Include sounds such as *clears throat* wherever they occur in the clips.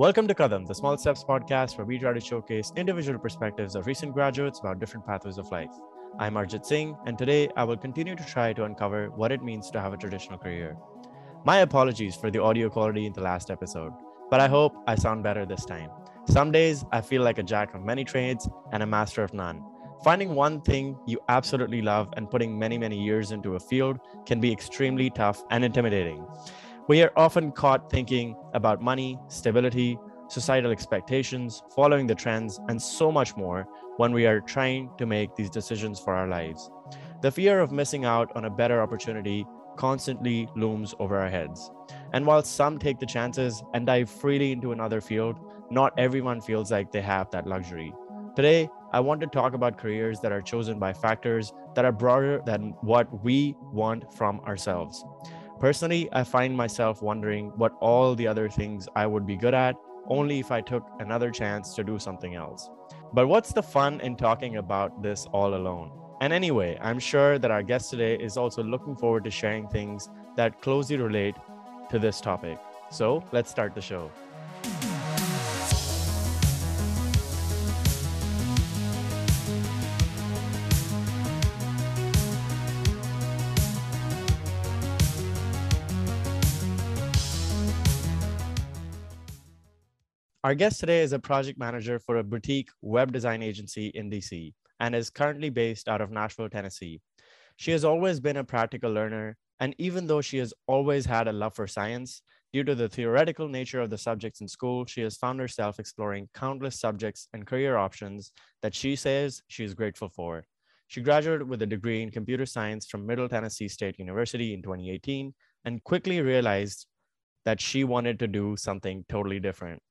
Welcome to Kadam, the Small Steps podcast, where we try to showcase individual perspectives of recent graduates about different pathways of life. I'm Arjit Singh, and today I will continue to try to uncover what it means to have a traditional career. My apologies for the audio quality in the last episode, but I hope I sound better this time. Some days I feel like a jack of many trades and a master of none. Finding one thing you absolutely love and putting many, many years into a field can be extremely tough and intimidating. We are often caught thinking about money, stability, societal expectations, following the trends, and so much more when we are trying to make these decisions for our lives. The fear of missing out on a better opportunity constantly looms over our heads. And while some take the chances and dive freely into another field, not everyone feels like they have that luxury. Today, I want to talk about careers that are chosen by factors that are broader than what we want from ourselves. Personally, I find myself wondering what all the other things I would be good at only if I took another chance to do something else. But what's the fun in talking about this all alone? And anyway, I'm sure that our guest today is also looking forward to sharing things that closely relate to this topic. So let's start the show. Our guest today is a project manager for a boutique web design agency in DC and is currently based out of Nashville, Tennessee. She has always been a practical learner, and even though she has always had a love for science, due to the theoretical nature of the subjects in school, she has found herself exploring countless subjects and career options that she says she is grateful for. She graduated with a degree in computer science from Middle Tennessee State University in 2018 and quickly realized that she wanted to do something totally different.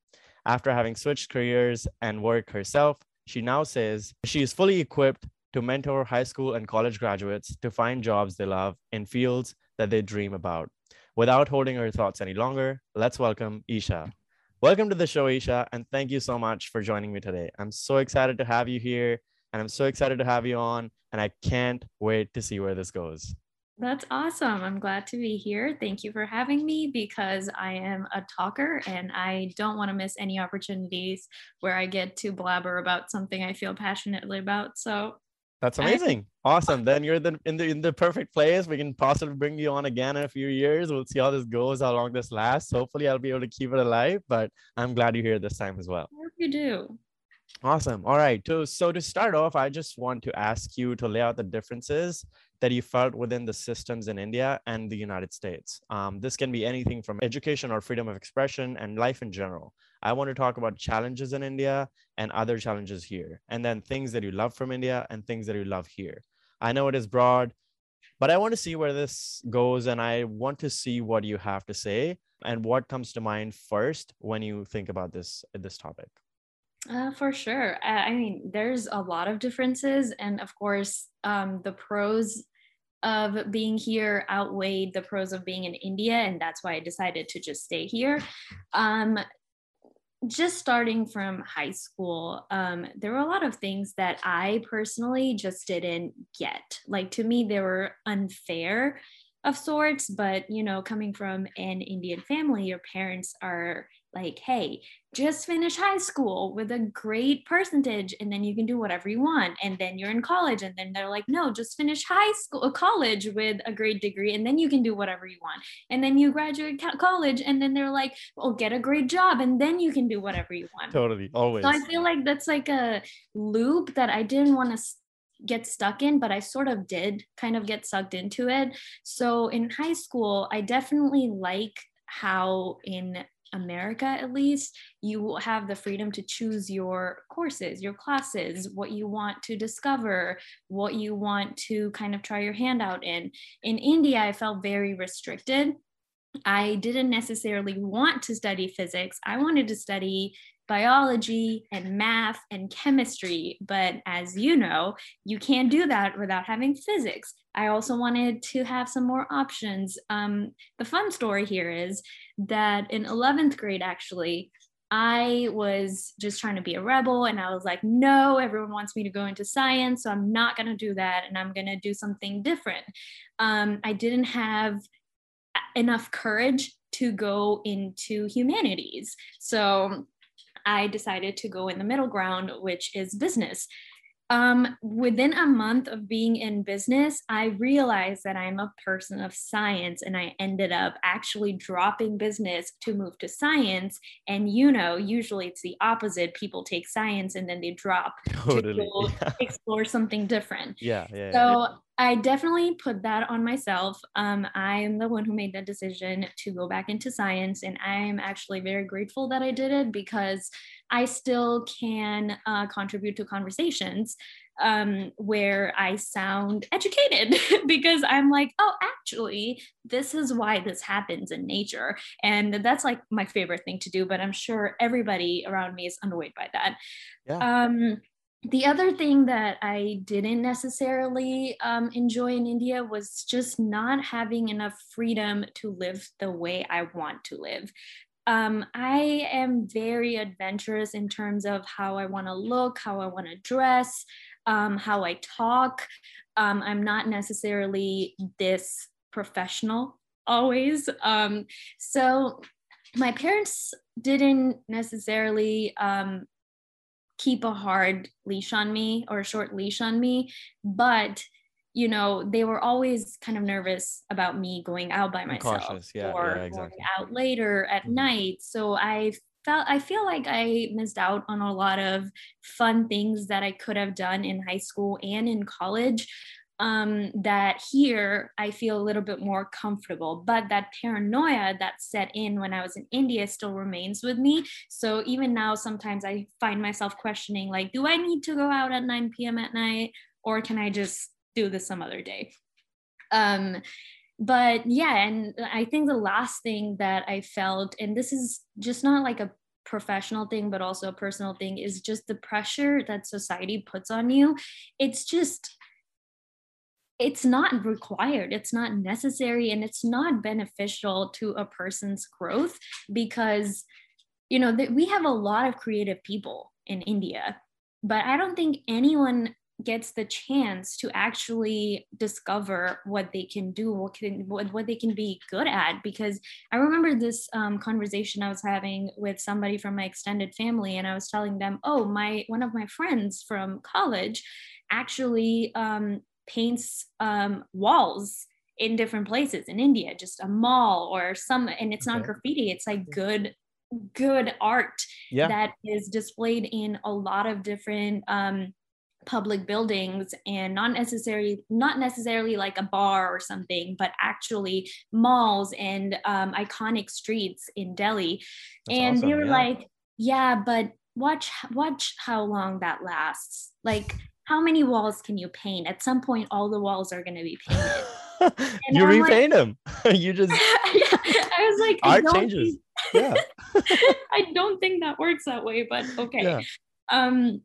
After having switched careers and work herself, she now says she is fully equipped to mentor high school and college graduates to find jobs they love in fields that they dream about. Without holding her thoughts any longer, let's welcome Isha. Welcome to the show, Isha, and thank you so much for joining me today. I'm so excited to have you here, and I'm so excited to have you on, and I can't wait to see where this goes. That's awesome. I'm glad to be here. Thank you for having me because I am a talker and I don't want to miss any opportunities where I get to blabber about something I feel passionately about. So that's amazing. I, awesome. Then you're the, in the in the perfect place. We can possibly bring you on again in a few years. We'll see how this goes, how long this lasts. Hopefully I'll be able to keep it alive, but I'm glad you're here this time as well. I hope you do. Awesome. All right. So, so to start off, I just want to ask you to lay out the differences that you felt within the systems in India and the United States. Um, this can be anything from education or freedom of expression and life in general. I want to talk about challenges in India and other challenges here, and then things that you love from India and things that you love here. I know it is broad, but I want to see where this goes and I want to see what you have to say and what comes to mind first when you think about this this topic. Uh, for sure. I mean, there's a lot of differences. And of course, um, the pros of being here outweighed the pros of being in India. And that's why I decided to just stay here. Um, just starting from high school, um, there were a lot of things that I personally just didn't get. Like to me, they were unfair of sorts, but you know, coming from an Indian family, your parents are like, hey, just finish high school with a great percentage and then you can do whatever you want. And then you're in college. And then they're like, no, just finish high school, uh, college with a great degree and then you can do whatever you want. And then you graduate college and then they're like, well, get a great job and then you can do whatever you want. Totally. Always. So I feel like that's like a loop that I didn't want to get stuck in, but I sort of did kind of get sucked into it. So in high school, I definitely like how in America at least, you will have the freedom to choose your courses, your classes, what you want to discover, what you want to kind of try your hand out in. In India, I felt very restricted. I didn't necessarily want to study physics. I wanted to study biology and math and chemistry. But as you know, you can't do that without having physics. I also wanted to have some more options. Um, the fun story here is that in 11th grade, actually, I was just trying to be a rebel and I was like, no, everyone wants me to go into science. So I'm not going to do that and I'm going to do something different. Um, I didn't have enough courage to go into humanities. So I decided to go in the middle ground, which is business. Um, within a month of being in business, I realized that I'm a person of science and I ended up actually dropping business to move to science. And you know, usually it's the opposite. People take science and then they drop totally. to yeah. *laughs* explore something different. Yeah. yeah so yeah. I definitely put that on myself. Um, I am the one who made that decision to go back into science, and I am actually very grateful that I did it because I still can uh, contribute to conversations um, where I sound educated *laughs* because I'm like, oh, actually, this is why this happens in nature. And that's like my favorite thing to do, but I'm sure everybody around me is annoyed by that. Yeah. Um, the other thing that I didn't necessarily um, enjoy in India was just not having enough freedom to live the way I want to live. Um, I am very adventurous in terms of how I want to look, how I want to dress, um, how I talk. Um, I'm not necessarily this professional always. Um, so my parents didn't necessarily um, keep a hard leash on me or a short leash on me, but you know, they were always kind of nervous about me going out by myself Cautious, yeah, or yeah, exactly. going out later at mm-hmm. night. So I felt I feel like I missed out on a lot of fun things that I could have done in high school and in college um, that here I feel a little bit more comfortable. But that paranoia that set in when I was in India still remains with me. So even now, sometimes I find myself questioning, like, do I need to go out at 9 p.m. at night, or can I just do this some other day? Um, but yeah, and I think the last thing that I felt, and this is just not like a professional thing but also a personal thing is just the pressure that society puts on you it's just it's not required it's not necessary and it's not beneficial to a person's growth because you know that we have a lot of creative people in india but i don't think anyone gets the chance to actually discover what they can do what can what, what they can be good at because i remember this um, conversation i was having with somebody from my extended family and i was telling them oh my one of my friends from college actually um, paints um, walls in different places in India, just a mall or some, and it's okay. not graffiti, it's like good good art yeah. that is displayed in a lot of different um, public buildings and not necessarily not necessarily like a bar or something but actually malls and um, iconic streets in delhi That's and awesome, they were yeah. like yeah but watch watch how long that lasts like how many walls can you paint? At some point, all the walls are going to be painted. *laughs* you I'm repaint like, them. *laughs* you just. *laughs* yeah, I was like, art changes. Think, yeah. I don't think that works that way, but okay. Yeah. Um,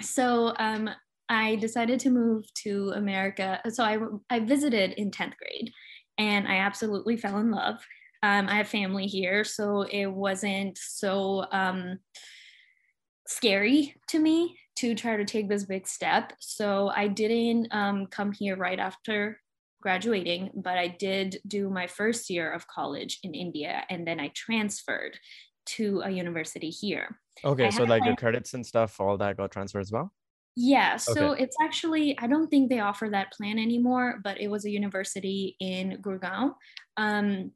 so um, I decided to move to America. So I I visited in tenth grade, and I absolutely fell in love. Um, I have family here, so it wasn't so um, scary to me to try to take this big step. So I didn't um, come here right after graduating, but I did do my first year of college in India and then I transferred to a university here. Okay, I so like your credits and stuff, all that got transferred as well? Yeah, so okay. it's actually, I don't think they offer that plan anymore, but it was a university in Gurgaon. Um,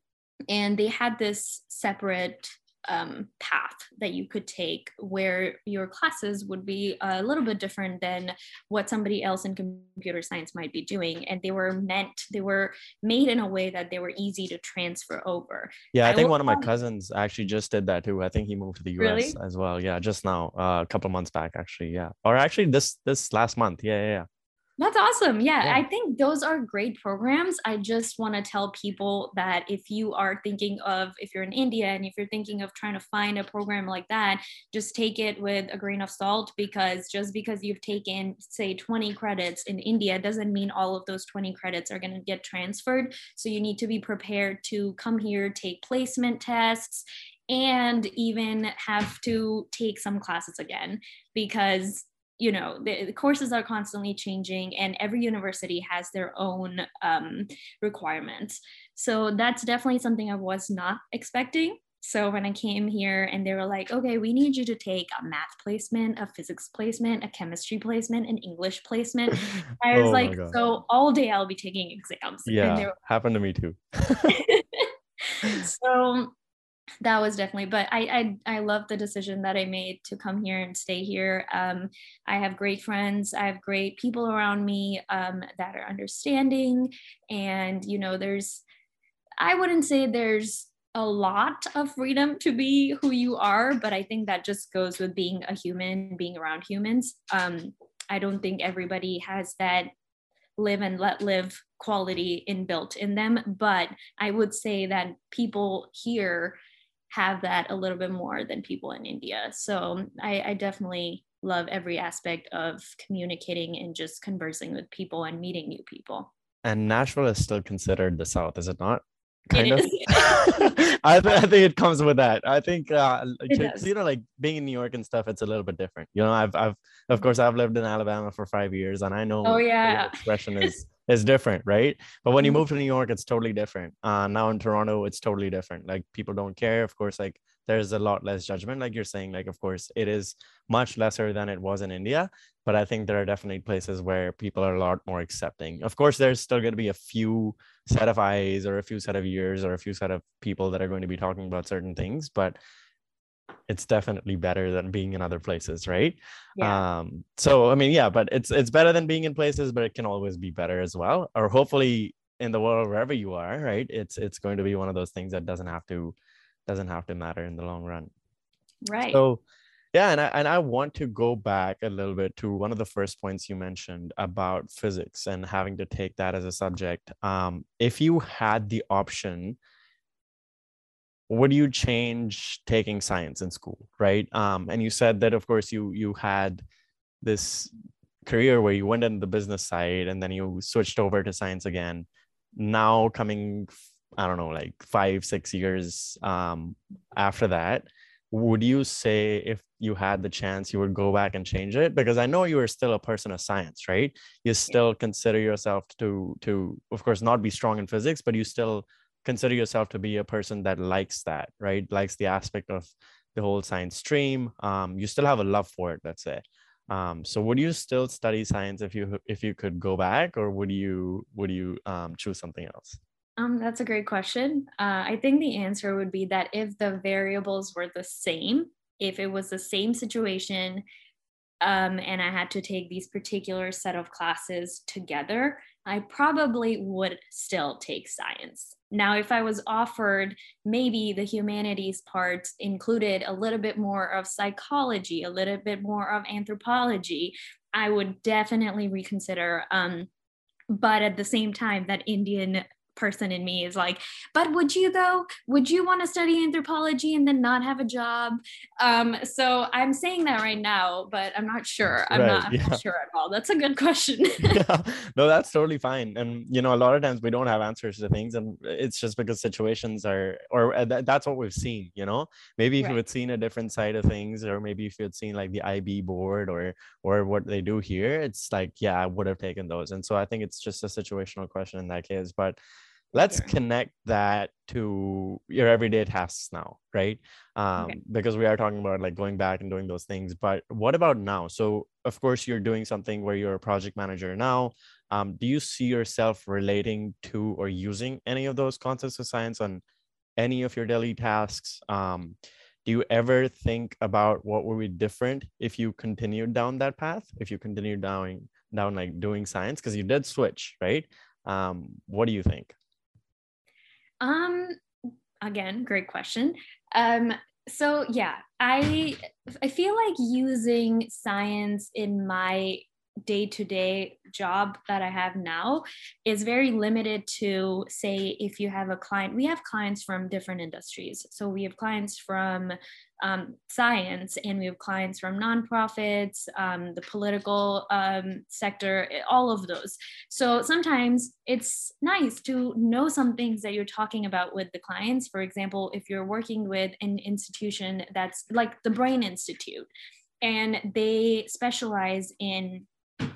and they had this separate um, path that you could take where your classes would be a little bit different than what somebody else in computer science might be doing. And they were meant they were made in a way that they were easy to transfer over. Yeah i, I think one of my cousins actually just did that too. I think he moved to the us really? as well. Yeah just now uh, a couple months back actually. Yeah. Or actually this this last month. Yeah yeah, yeah. That's awesome. Yeah, yeah, I think those are great programs. I just want to tell people that if you are thinking of, if you're in India and if you're thinking of trying to find a program like that, just take it with a grain of salt because just because you've taken, say, 20 credits in India doesn't mean all of those 20 credits are going to get transferred. So you need to be prepared to come here, take placement tests, and even have to take some classes again because you know the, the, courses are constantly changing and every university has their own um, requirements. So that's definitely something i was not expecting. So when i came here and they were like okay we need you to take a math placement a physics placement a chemistry placement an english placement. *laughs* I was oh like so all day i'll be taking exams. Yeah were- happened to me too. *laughs* So that was definitely but I, I i love the decision that i made to come here and stay here. Um, i have great friends i have great people around me um, that are understanding. And you know there's i wouldn't say there's a lot of freedom to be who you are but i think that just goes with being a human being around humans. Um, i don't think everybody has that live and let live quality inbuilt in them but i would say that people here have that a little bit more than people in India. So I, I definitely love every aspect of communicating and just conversing with people and meeting new people. And Nashville is still considered the South, is it not? kind of. *laughs* I, th- I think it comes with that. I think uh, you know, like being in New York and stuff, it's a little bit different. You know, I've I've of course I've lived in Alabama for five years, and I know. Oh yeah. expression is is different, right? But when you mm-hmm. move to New York, it's totally different. Uh, now in Toronto, it's totally different. Like people don't care. Of course, like there's a lot less judgment like you're saying like of course it is much lesser than it was in india but i think there are definitely places where people are a lot more accepting of course there's still going to be a few set of eyes or a few set of ears or a few set of people that are going to be talking about certain things but it's definitely better than being in other places right yeah. um so i mean yeah but it's it's better than being in places but it can always be better as well or hopefully in the world wherever you are right it's it's going to be one of those things that doesn't have to doesn't have to matter in the long run. Right. So yeah, and I and I want to go back a little bit to one of the first points you mentioned about physics and having to take that as a subject. Um, if you had the option, would you change taking science in school, right? Um, and you said that of course you you had this career where you went into the business side and then you switched over to science again. Now coming I don't know, like five, six years um, after that, would you say if you had the chance, you would go back and change it? Because I know you are still a person of science, right? You still consider yourself to, to of course, not be strong in physics, but you still consider yourself to be a person that likes that, right? Likes the aspect of the whole science stream. Um, you still have a love for it, let's say. Um, so would you still study science if you if you could go back, or would you would you um, choose something else? Um, that's a great question. Uh, I think the answer would be that if the variables were the same, if it was the same situation, um, and I had to take these particular set of classes together, I probably would still take science. Now, if I was offered maybe the humanities part included a little bit more of psychology, a little bit more of anthropology, I would definitely reconsider. Um, but at the same time, that Indian person in me is like, but would you though? Would you want to study anthropology and then not have a job? Um, so I'm saying that right now, but I'm not sure. I'm, right, not, I'm yeah. not, sure at all. That's a good question. *laughs* yeah, no, that's totally fine. And you know, a lot of times we don't have answers to things, and it's just because situations are, or uh, th- that's what we've seen. You know, maybe if right. you had seen a different side of things, or maybe if you had seen like the IB board or or what they do here, it's like, yeah, I would have taken those. And so I think it's just a situational question in that case, but let's connect that to your everyday tasks now right? Um, okay. because we are talking about like going back and doing those things but what about now? So of course you're doing something where you're a project manager now. Um, do you see yourself relating to or using any of those concepts of science on any of your daily tasks? Um, do you ever think about what would be different if you continued down that path if you continued down down like doing science? Because you did switch right? Um, what do you think um, again, great question. Um, so yeah, I I feel like using science in my day-to-day job that i have now is very limited to say if you have a client we have clients from different industries. So we have clients from um, science and we have clients from nonprofits um, the political um, sector all of those. So sometimes it's nice to know some things that you're talking about with the clients. For example if you're working with an institution that's like the brain institute and they specialize in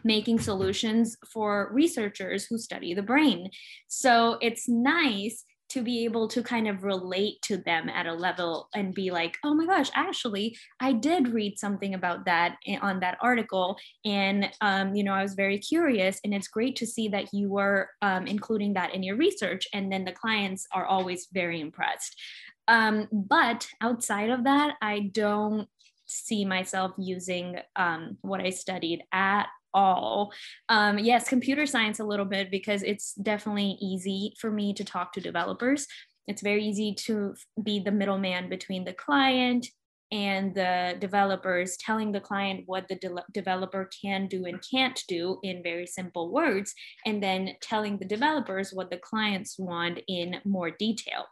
making solutions for researchers who study the brain. So it's nice to be able to kind of relate to them at a level and be like, oh my gosh, actually, I did read something about that on that article. And, um, you know, I was very curious. And it's great to see that you were um, including that in your research. And then the clients are always very impressed. Um, but outside of that, I don't see myself using um, what I studied at all. Um, yes, computer science a little bit because it's definitely easy for me to talk to developers. It's very easy to be the middleman between the client and the developers, telling the client what the de- developer can do and can't do in very simple words, and then telling the developers what the clients want in more detail.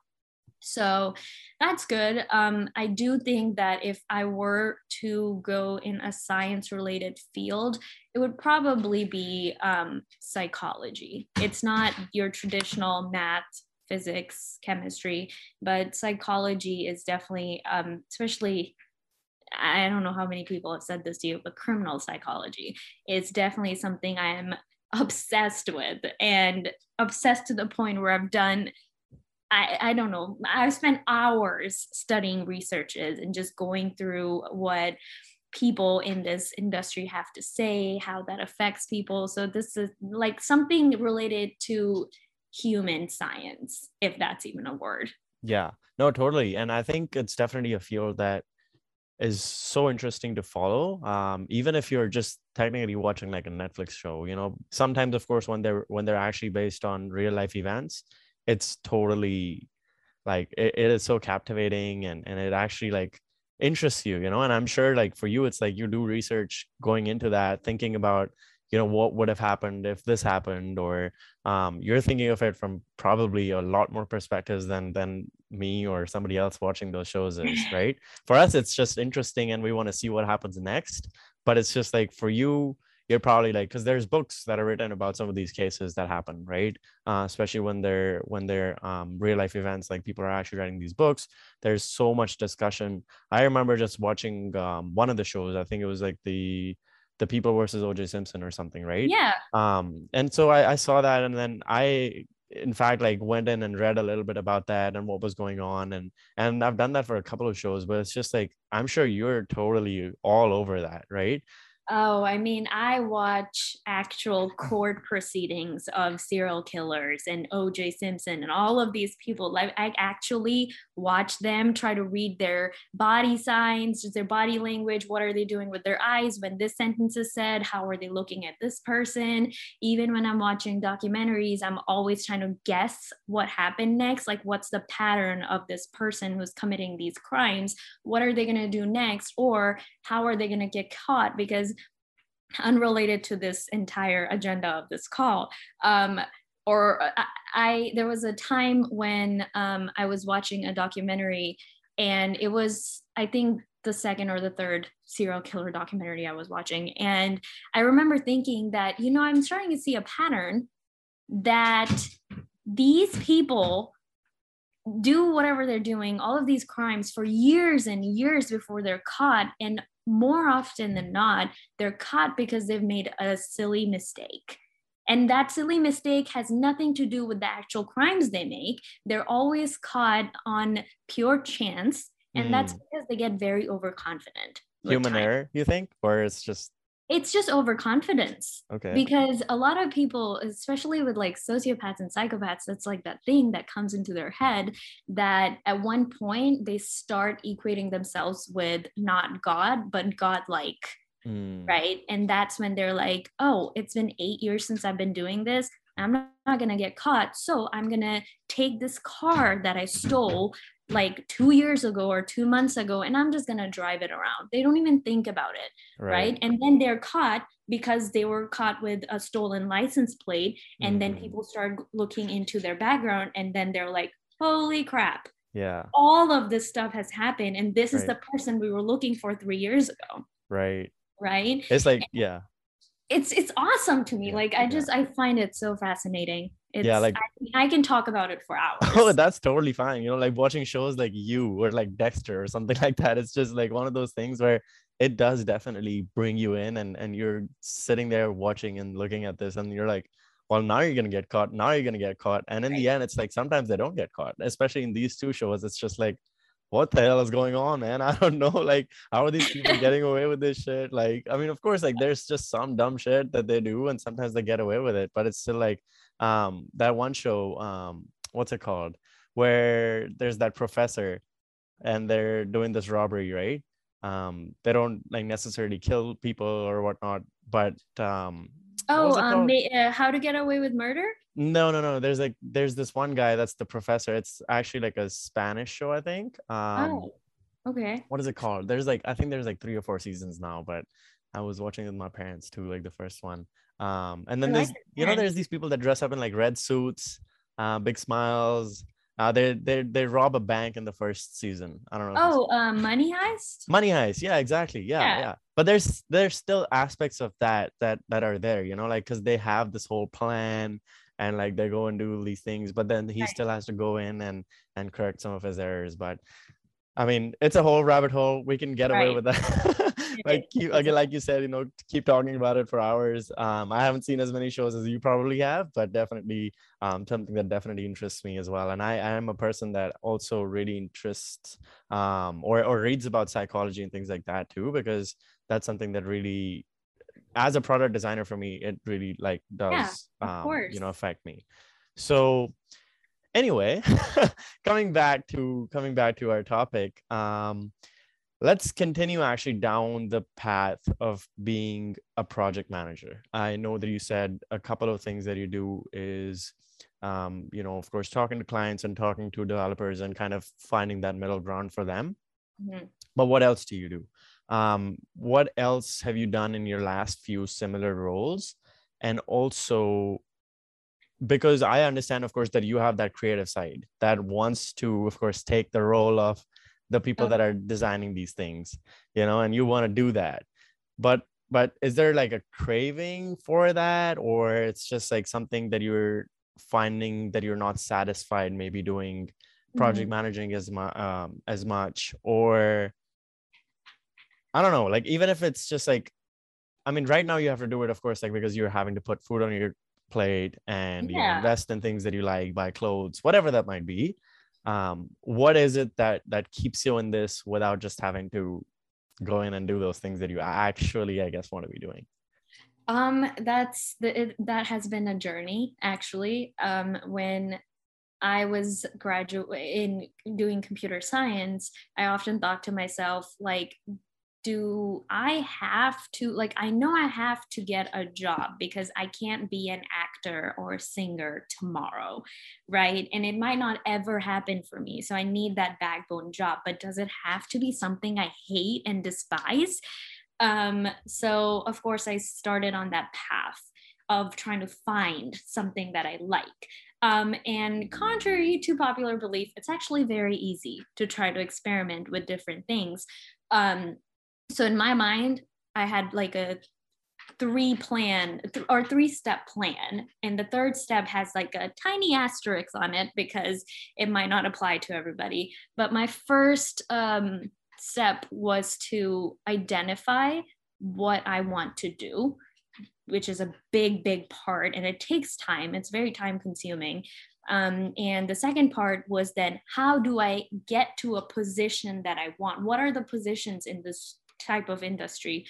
So that's good. Um, I do think that if I were to go in a science related field, it would probably be um, psychology. It's not your traditional math, physics, chemistry, but psychology is definitely, um, especially. I don't know how many people have said this to you, but criminal psychology is definitely something I am obsessed with and obsessed to the point where I've done I, I don't know. I've spent hours studying researches and just going through what people in this industry have to say, how that affects people. So this is like something related to human science, if that's even a word. Yeah, no, totally. And I think it's definitely a field that is so interesting to follow um, even if you're just technically watching like a netflix show you know sometimes of course when they're when they're actually based on real life events it's totally like it, it is so captivating and and it actually like interests you you know? And i'm sure like for you it's like you do research going into that thinking about you know what would have happened if this happened or um, you're thinking of it from probably a lot more perspectives than than me or somebody else watching those shows is *clears throat* right? For us it's just interesting and we want to see what happens next. But it's just like for you you're probably like because there's books that are written about some of these cases that happen right? Uh, especially when they're when they're um, real life events like people are actually writing these books. There's so much discussion. I remember just watching um, one of the shows i think it was like the the people versus oj simpson or something right? Yeah. Um and so I, I saw that and then i in fact like went in and read a little bit about that and what was going on and and i've done that for a couple of shows but it's just like i'm sure you're totally all over that right Oh, I mean, I watch actual court proceedings of serial killers and OJ Simpson and all of these people. I actually watch them try to read their body signs, their body language. What are they doing with their eyes when this sentence is said? How are they looking at this person? Even when I'm watching documentaries, I'm always trying to guess what happened next. Like, what's the pattern of this person who's committing these crimes? What are they going to do next? Or how are they going to get caught? Because unrelated to this entire agenda of this call. Um, or I, I, there was a time when um, I was watching a documentary, and it was I think the second or the third serial killer documentary I was watching, and I remember thinking that you know I'm starting to see a pattern that these people do whatever they're doing, all of these crimes for years and years before they're caught. And more often than not, they're caught because they've made a silly mistake. And that silly mistake has nothing to do with the actual crimes they make. They're always caught on pure chance. And mm. that's because they get very overconfident. Human error, you think? Or it's just it's just overconfidence. Okay. Because a lot of people, especially with like sociopaths and psychopaths, that's like that thing that comes into their head that at one point they start equating themselves with not God, but God-like. Mm. Right. And that's when they're like, oh, it's been eight years since I've been doing this. I'm not, not going to get caught. So I'm going to take this car that I stole like two years ago or two months ago and i'm just going to drive it around. They don't even think about it right. right. and then they're caught because they were caught with a stolen license plate and mm. then people start looking into their background and then they're like holy crap. Yeah. All of this stuff has happened and this right. is the person we were looking for three years ago. Right. Right? It's like yeah. it's it's awesome to me. Like i just i find it so fascinating It's, Yeah, like- I, I can talk about it for *laughs* hours. Oh, that's totally fine. You know, like watching shows like you or like Dexter or something *laughs* like that. It's just like one of those things where it does definitely bring you in and and you're sitting there watching and looking at this and you're like, well, now you're gonna get caught. Now you're gonna get caught. And in the end, it's like sometimes they don't get caught, especially in these two shows. It's just like, what the hell is going on, man? *laughs* I don't know. Like, how are these people getting away with this shit? Like, I mean, of course, like there's just some dumb shit that they do, and sometimes they get away with it, but it's still like um that one show, um, what's it called? Where there's that professor and they're doing this robbery, right? Um, they don't like necessarily kill people or whatnot, but um oh, um, called? ma- uh, how to get away with murder? No, no, no. There's like there's this one guy that's the professor. It's actually like a Spanish show, I think. Um, oh, okay. what is it called? There's like I think there's like three or four seasons now, but I was watching with my parents too, like the first one. Um, and then there's you know there's these people that dress up in like red suits, uh, big smiles. Uh, they they they rob a bank in the first season. I don't know. Oh, um, Money Heist. money heist yeah exactly yeah, Yeah. yeah but there's there's still aspects of that that that are there you know like because they have this whole plan and like they go and do these things but then he Right. still has to go in and and correct some of his errors but i mean it's a whole rabbit hole we can get away with that. *laughs* *laughs* Like keep again like you said you know keep talking about it for hours. Um i haven't seen as many shows as you probably have but definitely um something that definitely interests me as well. And i i am a person that also really interests um or or reads about psychology and things like that too because that's something that really as a product designer for me it really like does of um you know affect me. So anyway *laughs* coming back to coming back to our topic um let's continue actually down the path of being a project manager. I know that you said a couple of things that you do is um, you know of course talking to clients and talking to developers and kind of finding that middle ground for them. Mhm. but what else do you do? Um, what else have you done in your last few similar roles? And also because i understand of course that you have that creative side that wants to of course take the role of the people Oh. that are designing these things you know and you want to do that but but is there like a craving for that or it's just like something that you're finding that you're not satisfied maybe doing project Mhm. managing as much um, as much or i don't know like even if it's just like i mean right now you have to do it of course like because you're having to put food on your plate and you invest in things that you like buy clothes whatever that might be um what is it that that keeps you in this without just having to go in and do those things that you actually i guess want to be doing Um, that's the it, that has been a journey actually. Um, when I was graduate in doing computer science, I often thought to myself, like, do I have to like I know I have to get a job because I can't be an actor or a singer tomorrow, right? And it might not ever happen for me. So I need that backbone job, but does it have to be something I hate and despise? Um, so of course I started on that path of trying to find something that I like. Um, and contrary to popular belief, it's actually very easy to try to experiment with different things. Um, so in my mind, I had like a three plan th- or three step plan. And the third step has like a tiny asterisk on it because it might not apply to everybody. But my first um, step was to identify what i want to do which is a big big part. And it takes time. It's very time consuming. Um, and the second part was then how do i get to a position that i want? What are the positions in this type of industry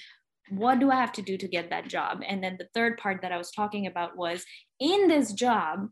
what do I have to do to get that job? And then the third part that I was talking about was in this job,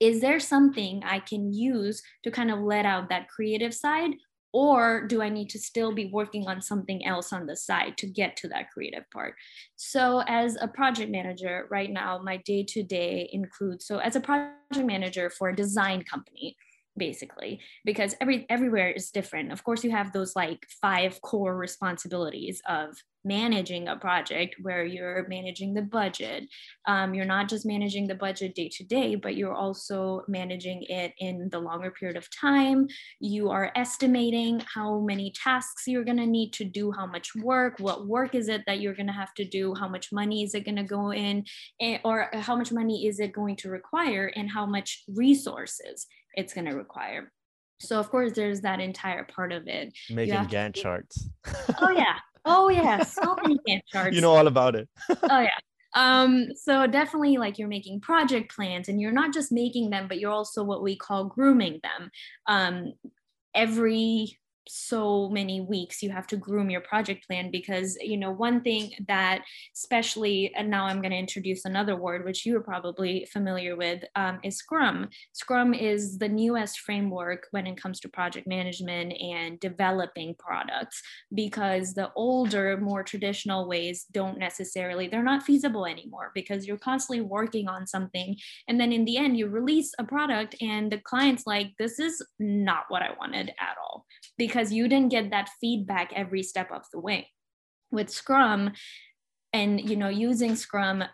is there something I can use to kind of let out that creative side? Or do I need to still be working on something else on the side to get to that creative part? So, as a project manager right now, my day to day includes so, as a project manager for a design company, basically because every everywhere is different. Of course you have those like five core responsibilities of managing a project where you're managing the budget. Um, you're not just managing the budget day to day but you're also managing it in the longer period of time. You are estimating how many tasks you're going to need to do how much work what work is it that you're going to have to do how much money is it going to go in eh, or how much money is it going to require and how much resources it's going to require. So of course there's that entire part of it. Making Gantt charts. oh yeah. Oh yeah. So *laughs* many Gantt charts. You know all about it. *laughs* oh yeah. Um, so definitely like you're making project plans and you're not just making them, but you're also what we call grooming them. Um, every so many weeks you have to groom your project plan because you know one thing that especially and now i'm going to introduce another word which you are probably familiar with um, is scrum. Scrum is the newest framework when it comes to project management and developing products because the older more traditional ways don't necessarily they're not feasible anymore because you're constantly working on something and then in the end you release a product and the client's like this is not what i wanted at all. because you didn't get that feedback every step of the way. With scrum and you know using scrum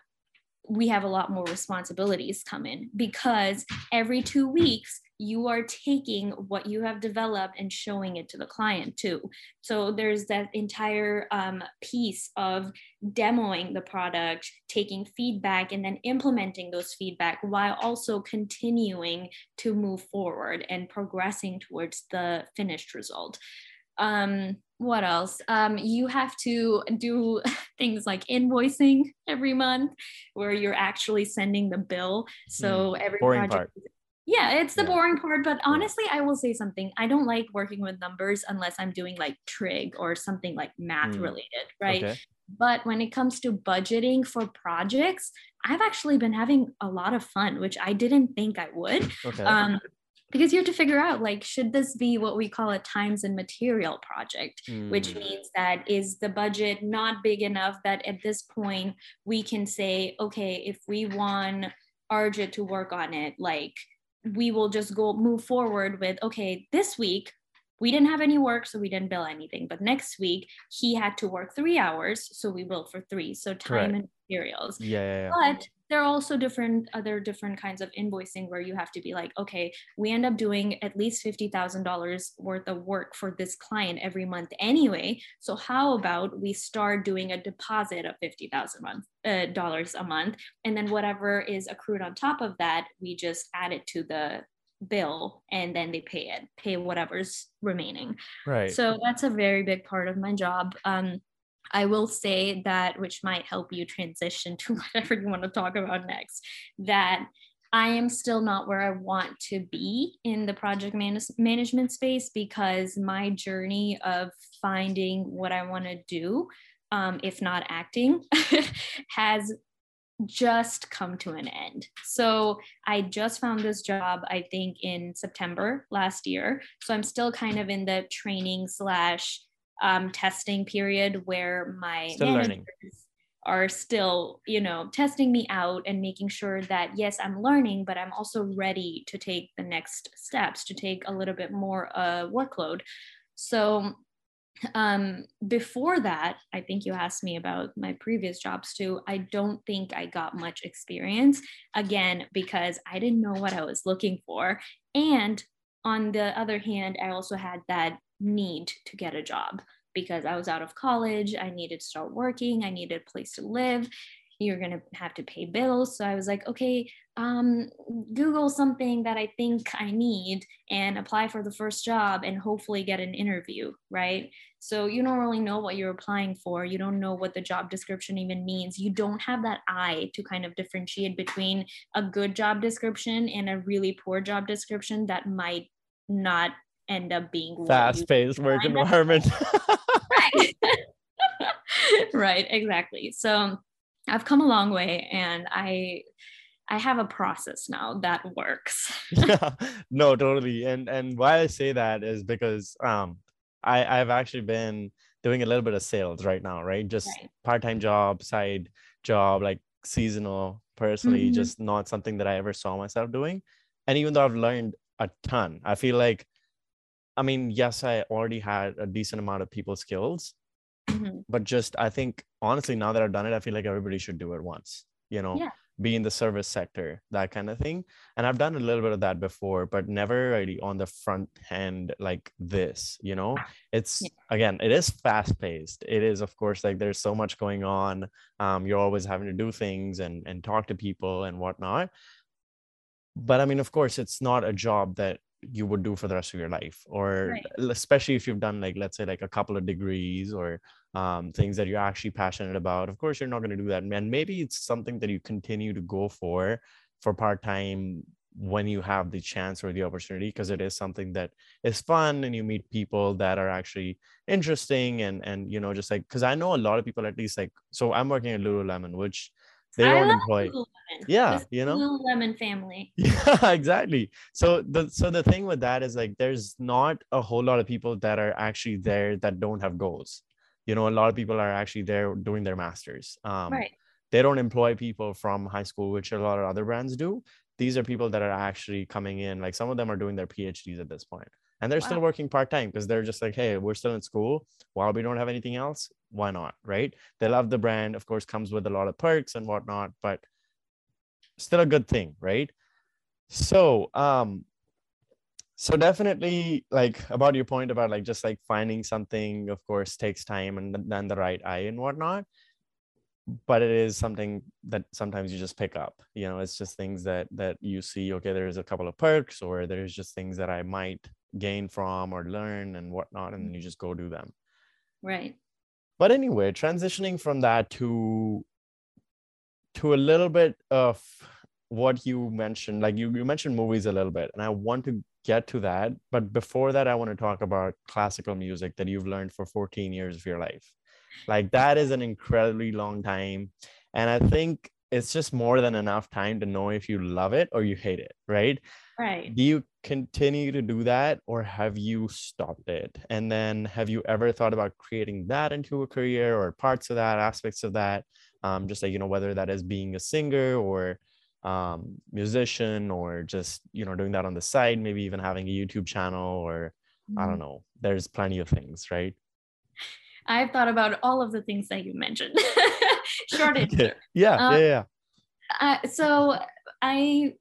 we have a lot more responsibilities come in because every two weeks you are taking what you have developed and showing it to the client too. So there's that entire um, piece of demoing the product, taking feedback, and then implementing those feedback while also continuing to move forward and progressing towards the finished result. Um, what else? Um, you have to do *laughs* things like invoicing every month, where you're actually sending the bill. So mm, every project. Part. Yeah, it's the yeah. boring part, but honestly, I will say something. I don't like working with numbers unless I'm doing like trig or something like math mm. related, right? Okay. But when it comes to budgeting for projects, I've actually been having a lot of fun, which I didn't think I would. *laughs* Okay. Um, because you have to figure out like should this be what we call a times and material project mm. which means that is the budget not big enough that at this point we can say okay if we want arjit to work on it like we will just go move forward with okay this week we didn't have any work so we didn't bill anything but next week he had to work three hours so we billed for three so time Correct. and materials yeah, yeah, yeah. but there are also different other different kinds of invoicing where you have to be like okay we end up doing at least $50000 worth of work for this client every month anyway. So how about we start doing a deposit of $50000 uh, a month? And then whatever is accrued on top of that we just add it to the bill and then they pay it pay whatever's remaining. Right. So that's a very big part of my job. Um I will say that, which might help you transition to *laughs* whatever you want to talk about next, that I am still not where I want to be in the project man- management space because my journey of finding what I want to do, um, if not acting, *laughs* has just come to an end. So I just found this job, I think, in September last year. So I'm still kind of in the training slash um, testing period where my still managers learning. are still, you know, testing me out and making sure that yes, I'm learning, but I'm also ready to take the next steps to take a little bit more uh, workload. So um before that i think you asked me about my previous jobs too i don't think i got much experience again because i didn't know what i was looking for and on the other hand i also had that need to get a job because I was out of college. I needed to start working. I needed a place to live. You're going to have to pay bills. So I was like, okay, um, Google something that I think I need and apply for the first job and hopefully get an interview, right? So you don't really know what you're applying for. You don't know what the job description even means. You don't have that eye to kind of differentiate between a good job description and a really poor job description that might not end up being fast-paced work environment. right. *laughs* right, exactly. So I've come a long way and I I have a process now that works. yeah, *laughs* *laughs* no, totally. And and why I say that is because um I, I've actually been doing a little bit of sales right now, right? Just right. part-time job, side job, like seasonal, personally, mm-hmm. just not something that I ever saw myself doing. And even though I've learned a ton. I feel like, I mean, yes, I already had a decent amount of people skills, Mhm. but just I think honestly, now that I've done it, I feel like everybody should do it once. You know, Yeah. be in the service sector, that kind of thing. And I've done a little bit of that before, but never really on the front end like this. You know, it's Yeah. again, it is fast paced. It is, of course, like there's so much going on. Um, you're always having to do things and and talk to people and whatnot. But I mean, of course, it's not a job that you would do for the rest of your life or Right. especially if you've done like let's say like a couple of degrees or um, things that you're actually passionate about of course you're not going to do that and maybe it's something that you continue to go for for part-time when you have the chance or the opportunity because it is something that is fun and you meet people that are actually interesting and and you know just like because i know a lot of people at least like so i'm working at lululemon which they I don't employ yeah This you know? Lululemon family. yeah *laughs* exactly. So the so the thing with that is like there's not a whole lot of people that are actually there that don't have goals. You know a lot of people are actually there doing their masters. Um right. they don't employ people from high school which a lot of other brands do. These are people that are actually coming in like some of them are doing their phds at this point and they're still working part-time because they're just like hey we're still in school. While we don't have anything else why not right? They love the brand of course comes with a lot of perks and whatnot but still a good thing right? So um so definitely like about your point about like just like finding something of course takes time and then the right eye and whatnot but it is something that sometimes you just pick up you know? It's just things that that you see okay there's a couple of perks or there's just things that i might gain from or learn and whatnot and you just go do them. Right. But anyway transitioning from that to to a little bit of what you mentioned like you, you mentioned movies a little bit and i want to get to that. But before that i want to talk about classical music that you've learned for 14 years of your life. Like that is an incredibly long time and i think it's just more than enough time to know if you love it or you hate it right Right. do you continue to do that or have you stopped it and then have you ever thought about creating that into a career or parts of that aspects of that um, just like you know whether that is being a singer or um, musician or just you know doing that on the side maybe even having a youtube channel or i Mhm. don't know there's plenty of things right I've thought about all of the things that you mentioned. *laughs* Short *laughs* answer. yeah Uh, yeah yeah Uh, so I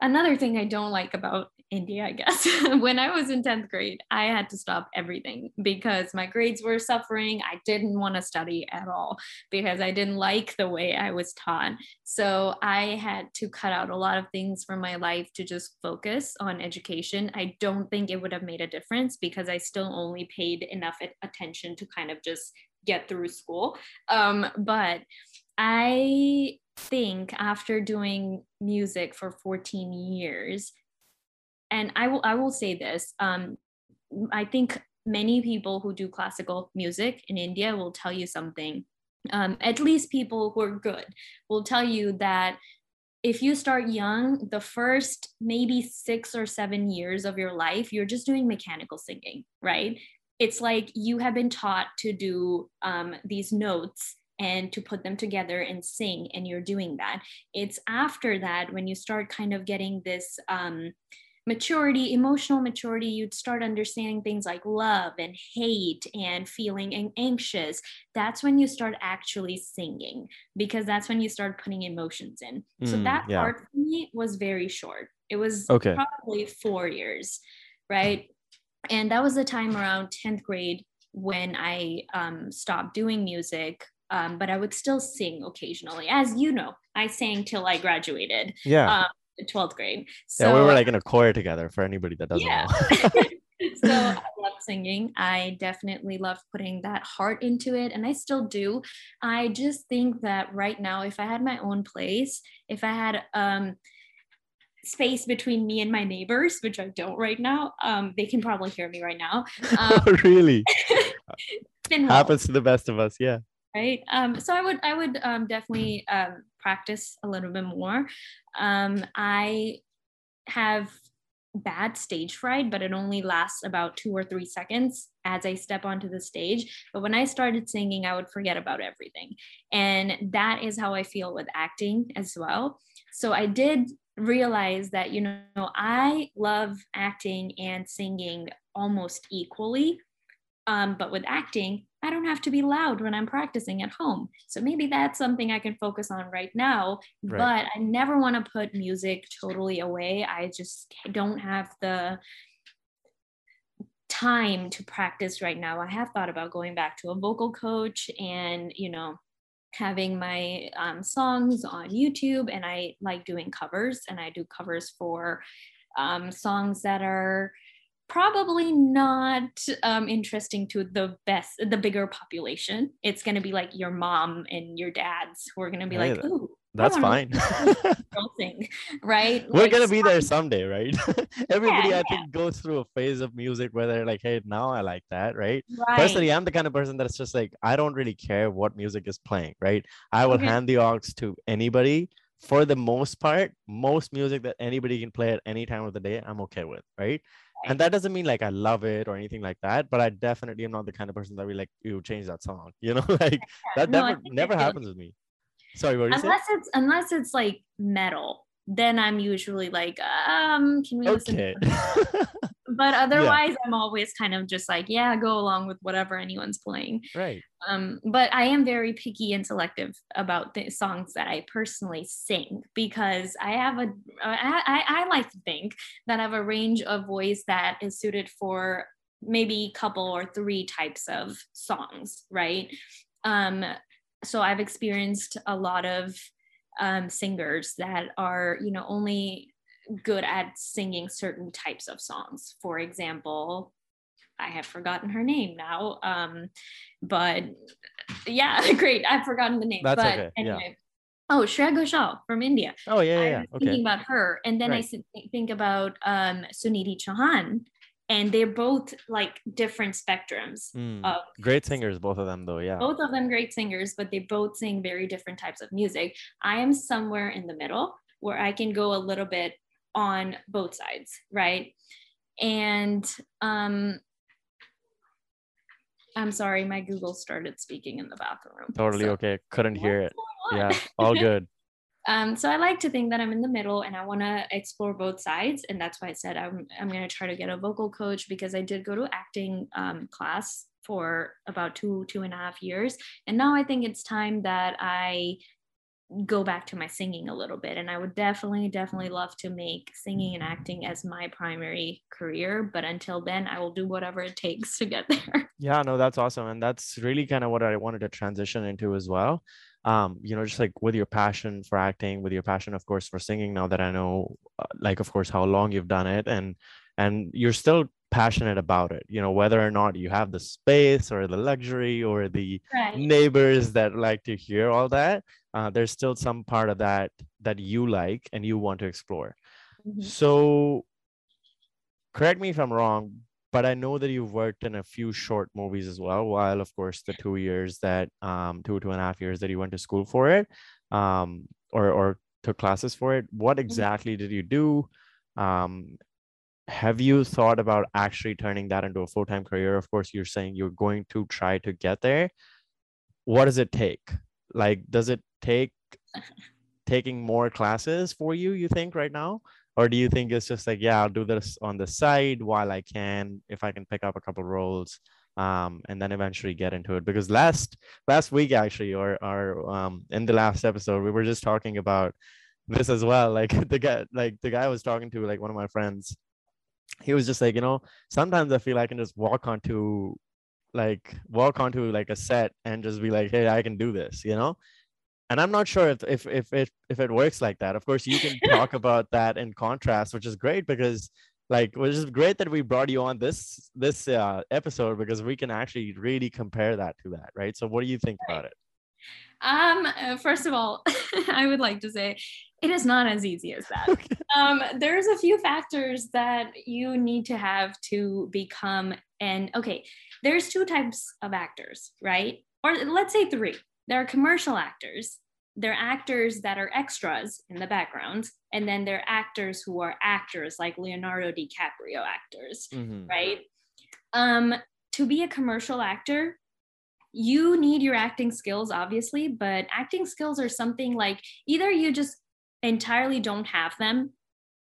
another thing I don't like about India, I guess, *laughs* when I was in 10th grade, I had to stop everything because my grades were suffering. I didn't want to study at all because I didn't like the way I was taught. So I had to cut out a lot of things from my life to just focus on education. I don't think it would have made a difference because I still only paid enough attention to kind of just get through school. Um, but I think after doing music for 14 years, and I will I will say this, um, I think many people who do classical music in India will tell you something. Um, at least people who are good will tell you that if you start young, the first maybe six or seven years of your life, you're just doing mechanical singing, right? It's like you have been taught to do um, these notes and to put them together and sing, and you're doing that. It's after that when you start kind of getting this um, maturity, emotional maturity, you'd start understanding things like love and hate and feeling an- anxious. That's when you start actually singing because that's when you start putting emotions in. so Mm, that yeah. part for me was very short. It was Okay. probably four years, right? And that was the time around 10th grade when I um, stopped doing music. Um, but I would still sing occasionally. As you know, I sang till I graduated, yeah um, 12th grade. So yeah we were like in a choir together for anybody that doesn't Yeah. know *laughs* *laughs* so I love singing. I definitely love putting that heart into it, and I still do. I just think that right now, if I had my own place, if I had um, space between me and my neighbors, which I don't right now, um, they can probably hear me right now. *laughs* Um, really happens to the best of us yeah right? Um, so I would, I would um, definitely um, practice a little bit more. Um, I have bad stage fright, but it only lasts about two or three seconds as I step onto the stage. But when I started singing, I would forget about everything. And that is how I feel with acting as well. So I did realize that you know I love acting and singing almost equally. Um, but with acting, I don't have to be loud when I'm practicing at home. So maybe that's something I can focus on right now. Right. But I never want to put music totally away. I just don't have the time to practice right now. I have thought about going back to a vocal coach and, you know, having my um, songs on YouTube. And I like doing covers, and I do covers for um, songs that are probably not um, interesting to the best the bigger population. It's going to be like your mom and your dads who are going to be hey, like ooh that's fine. thing, *laughs* right? We're like, gonna be there someday right? *laughs* Everybody yeah, i yeah. think goes through a phase of music where they're like hey now i like that right? right. Personally i'm the kind of person that's just like i don't really care what music is playing right? I will okay. hand the aux to anybody. For the most part most music that anybody can play at any time of the day i'm okay with right and that doesn't mean like I love it or anything like that, but I definitely am not the kind of person that we like you change that song. *laughs* You know, like *laughs* that no, never never happens with me. Sorry, what unless it's unless it's like metal, then I'm usually like, um, can we okay. listen? *laughs* but otherwise, yeah. I'm always kind of just like, yeah, go along with whatever anyone's playing. Right. Um, but I am very picky and selective about the songs that I personally sing because I have a, I, I, I like to think that I have a range of voice that is suited for maybe a couple or three types of songs, right? Um, so I've experienced a lot of um, singers that are, you know, only good at singing certain types of songs. For example, I have forgotten her name now. Um, but yeah, *laughs* great. I've forgotten the name. That's but okay. anyway. Yeah. Oh, Shreya Ghoshal from India. Oh yeah, yeah. yeah. Okay. Thinking about her, and then right. I think about um, Sunidhi Chauhan, and they're both like different spectrums mm. of great singers both of them though yeah both of them great singers but they both sing very different types of music i am somewhere in the middle where i can go a little bit on both sides right and um i'm sorry my google started speaking in the bathroom totally so. okay couldn't hear it yeah all *laughs* good Um, so I like to think that I'm in the middle and I want to explore both sides. And that's why I said I'm, I'm going to try to get a vocal coach because I did go to acting um, class for about two, two and a half years. And now I think it's time that I go back to my singing a little bit. And I would definitely, definitely love to make singing and acting as my primary career. But until then, I will do whatever it takes to get *laughs* there. Yeah, no, that's awesome. And that's really kind of what I wanted to transition into as well um you know just like with your passion for acting with your passion of course for singing now that i know uh, like of course how long you've done it and and you're still passionate about it you know whether or not you have the space or the luxury or the right. neighbors that like to hear all that uh, there's still some part of that that you like and you want to explore mm-hmm. so correct me if i'm wrong but I know that you've worked in a few short movies as well. While of course the two years that um two two and a half years that you went to school for it, um or or took classes for it. What mm-hmm. exactly did you do? Um, have you thought about actually turning that into a full time career? Of course, you're saying you're going to try to get there. What does it take? Like, does it take taking more classes for you? You think right now? or do you think it's just like yeah i'll do this on the side while i can if i can pick up a couple roles um, and then eventually get into it because last last week actually or or um, in the last episode we were just talking about this as well *laughs* like the guy like the guy I was talking to like one of my friends he was just like you know sometimes i feel i can just walk onto like walk onto like a set and just be like hey i can do this you know? And i'm not sure if if if if, if it works like that. Of course you can *laughs* talk about that in contrast which is great because like which is great that we brought you on this this uh, episode because we can actually really compare that to that right? So what do you think about it? Um uh, first of all *laughs* i would like to say it is not as easy as that okay. um there's a few factors that you need to have to become and okay there's two types of actors right or let's say three there are commercial actors. They're actors that are extras in the background. And then there are actors who are actors, like Leonardo DiCaprio actors, mm-hmm. right? Um, to be a commercial actor, you need your acting skills, obviously, but acting skills are something like either you just entirely don't have them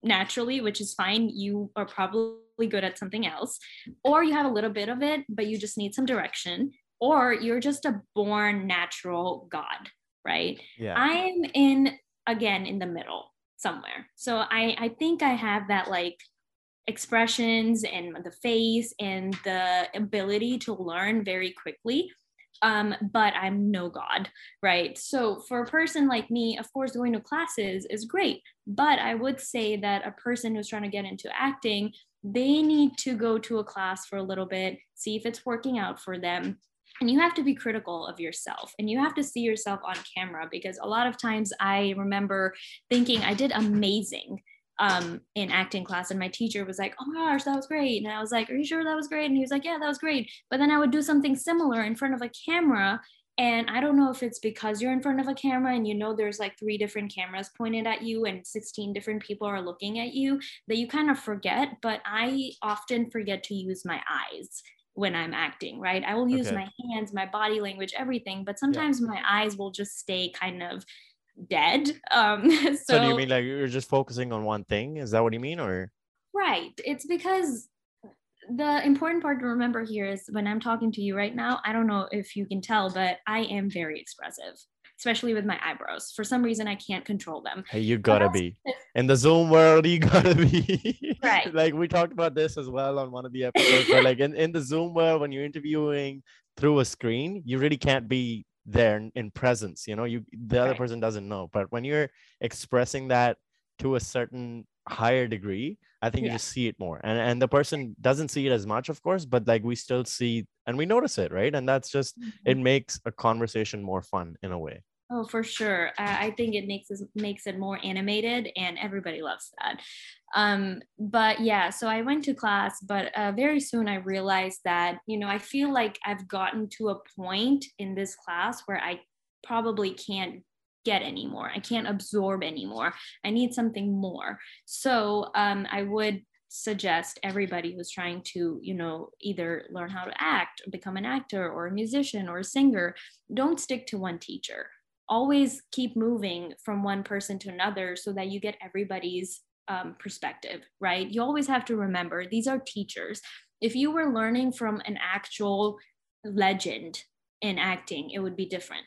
naturally, which is fine. You are probably good at something else, or you have a little bit of it, but you just need some direction, or you're just a born natural God, right? Yeah. I'm in again in the middle somewhere. So I I think I have that like expressions and the face and the ability to learn very quickly um, but I'm no God, right? So for a person like me, of course, going to classes is great, but I would say that a person who's trying to get into acting, they need to go to a class for a little bit, see if it's working out for them. And you have to be critical of yourself and you have to see yourself on camera because a lot of times I remember thinking I did amazing um, in acting class and my teacher was like oh my gosh that was great and i was like are you sure that was great and he was like yeah that was great but then i would do something similar in front of a camera and i don't know if it's because you're in front of a camera and you know there's like three different cameras pointed at you and 16 different people are looking at you that you kind of forget but i often forget to use my eyes when I'm acting, right? I will use okay. my hands, my body language, everything, but sometimes yeah. my eyes will just stay kind of dead. Um, so, *laughs* so do you mean like you're just focusing on one thing? Is that what you mean, or? Right. It's because the important part to remember here is when I'm talking to you right now, I don't know if you can tell, but I am very expressive, especially with my eyebrows. For some reason, I can't control them. Hey, you gotta be *laughs* in the Zoom world. You gotta be right. *laughs* like we talked about this as well on one of the episodes. but like in, in the Zoom world, when you're interviewing through a screen, you really can't be there in presence you know you the other right. person doesn't know but when you're expressing that to a certain higher degree i think yeah. you just see it more and and the person doesn't see it as much of course but like we still see and we notice it right and that's just mm-hmm. it makes a conversation more fun in a way Oh, for sure. I think it makes it makes it more animated, and everybody loves that. Um, but yeah, so I went to class, but uh, very soon I realized that you know I feel like I've gotten to a point in this class where I probably can't get anymore. I can't absorb anymore. I need something more. So um, I would suggest everybody who's trying to you know either learn how to act become an actor or a musician or a singer don't stick to one teacher always keep moving from one person to another so that you get everybody's um, perspective, right? You always have to remember these are teachers. If you were learning from an actual legend in acting, it would be different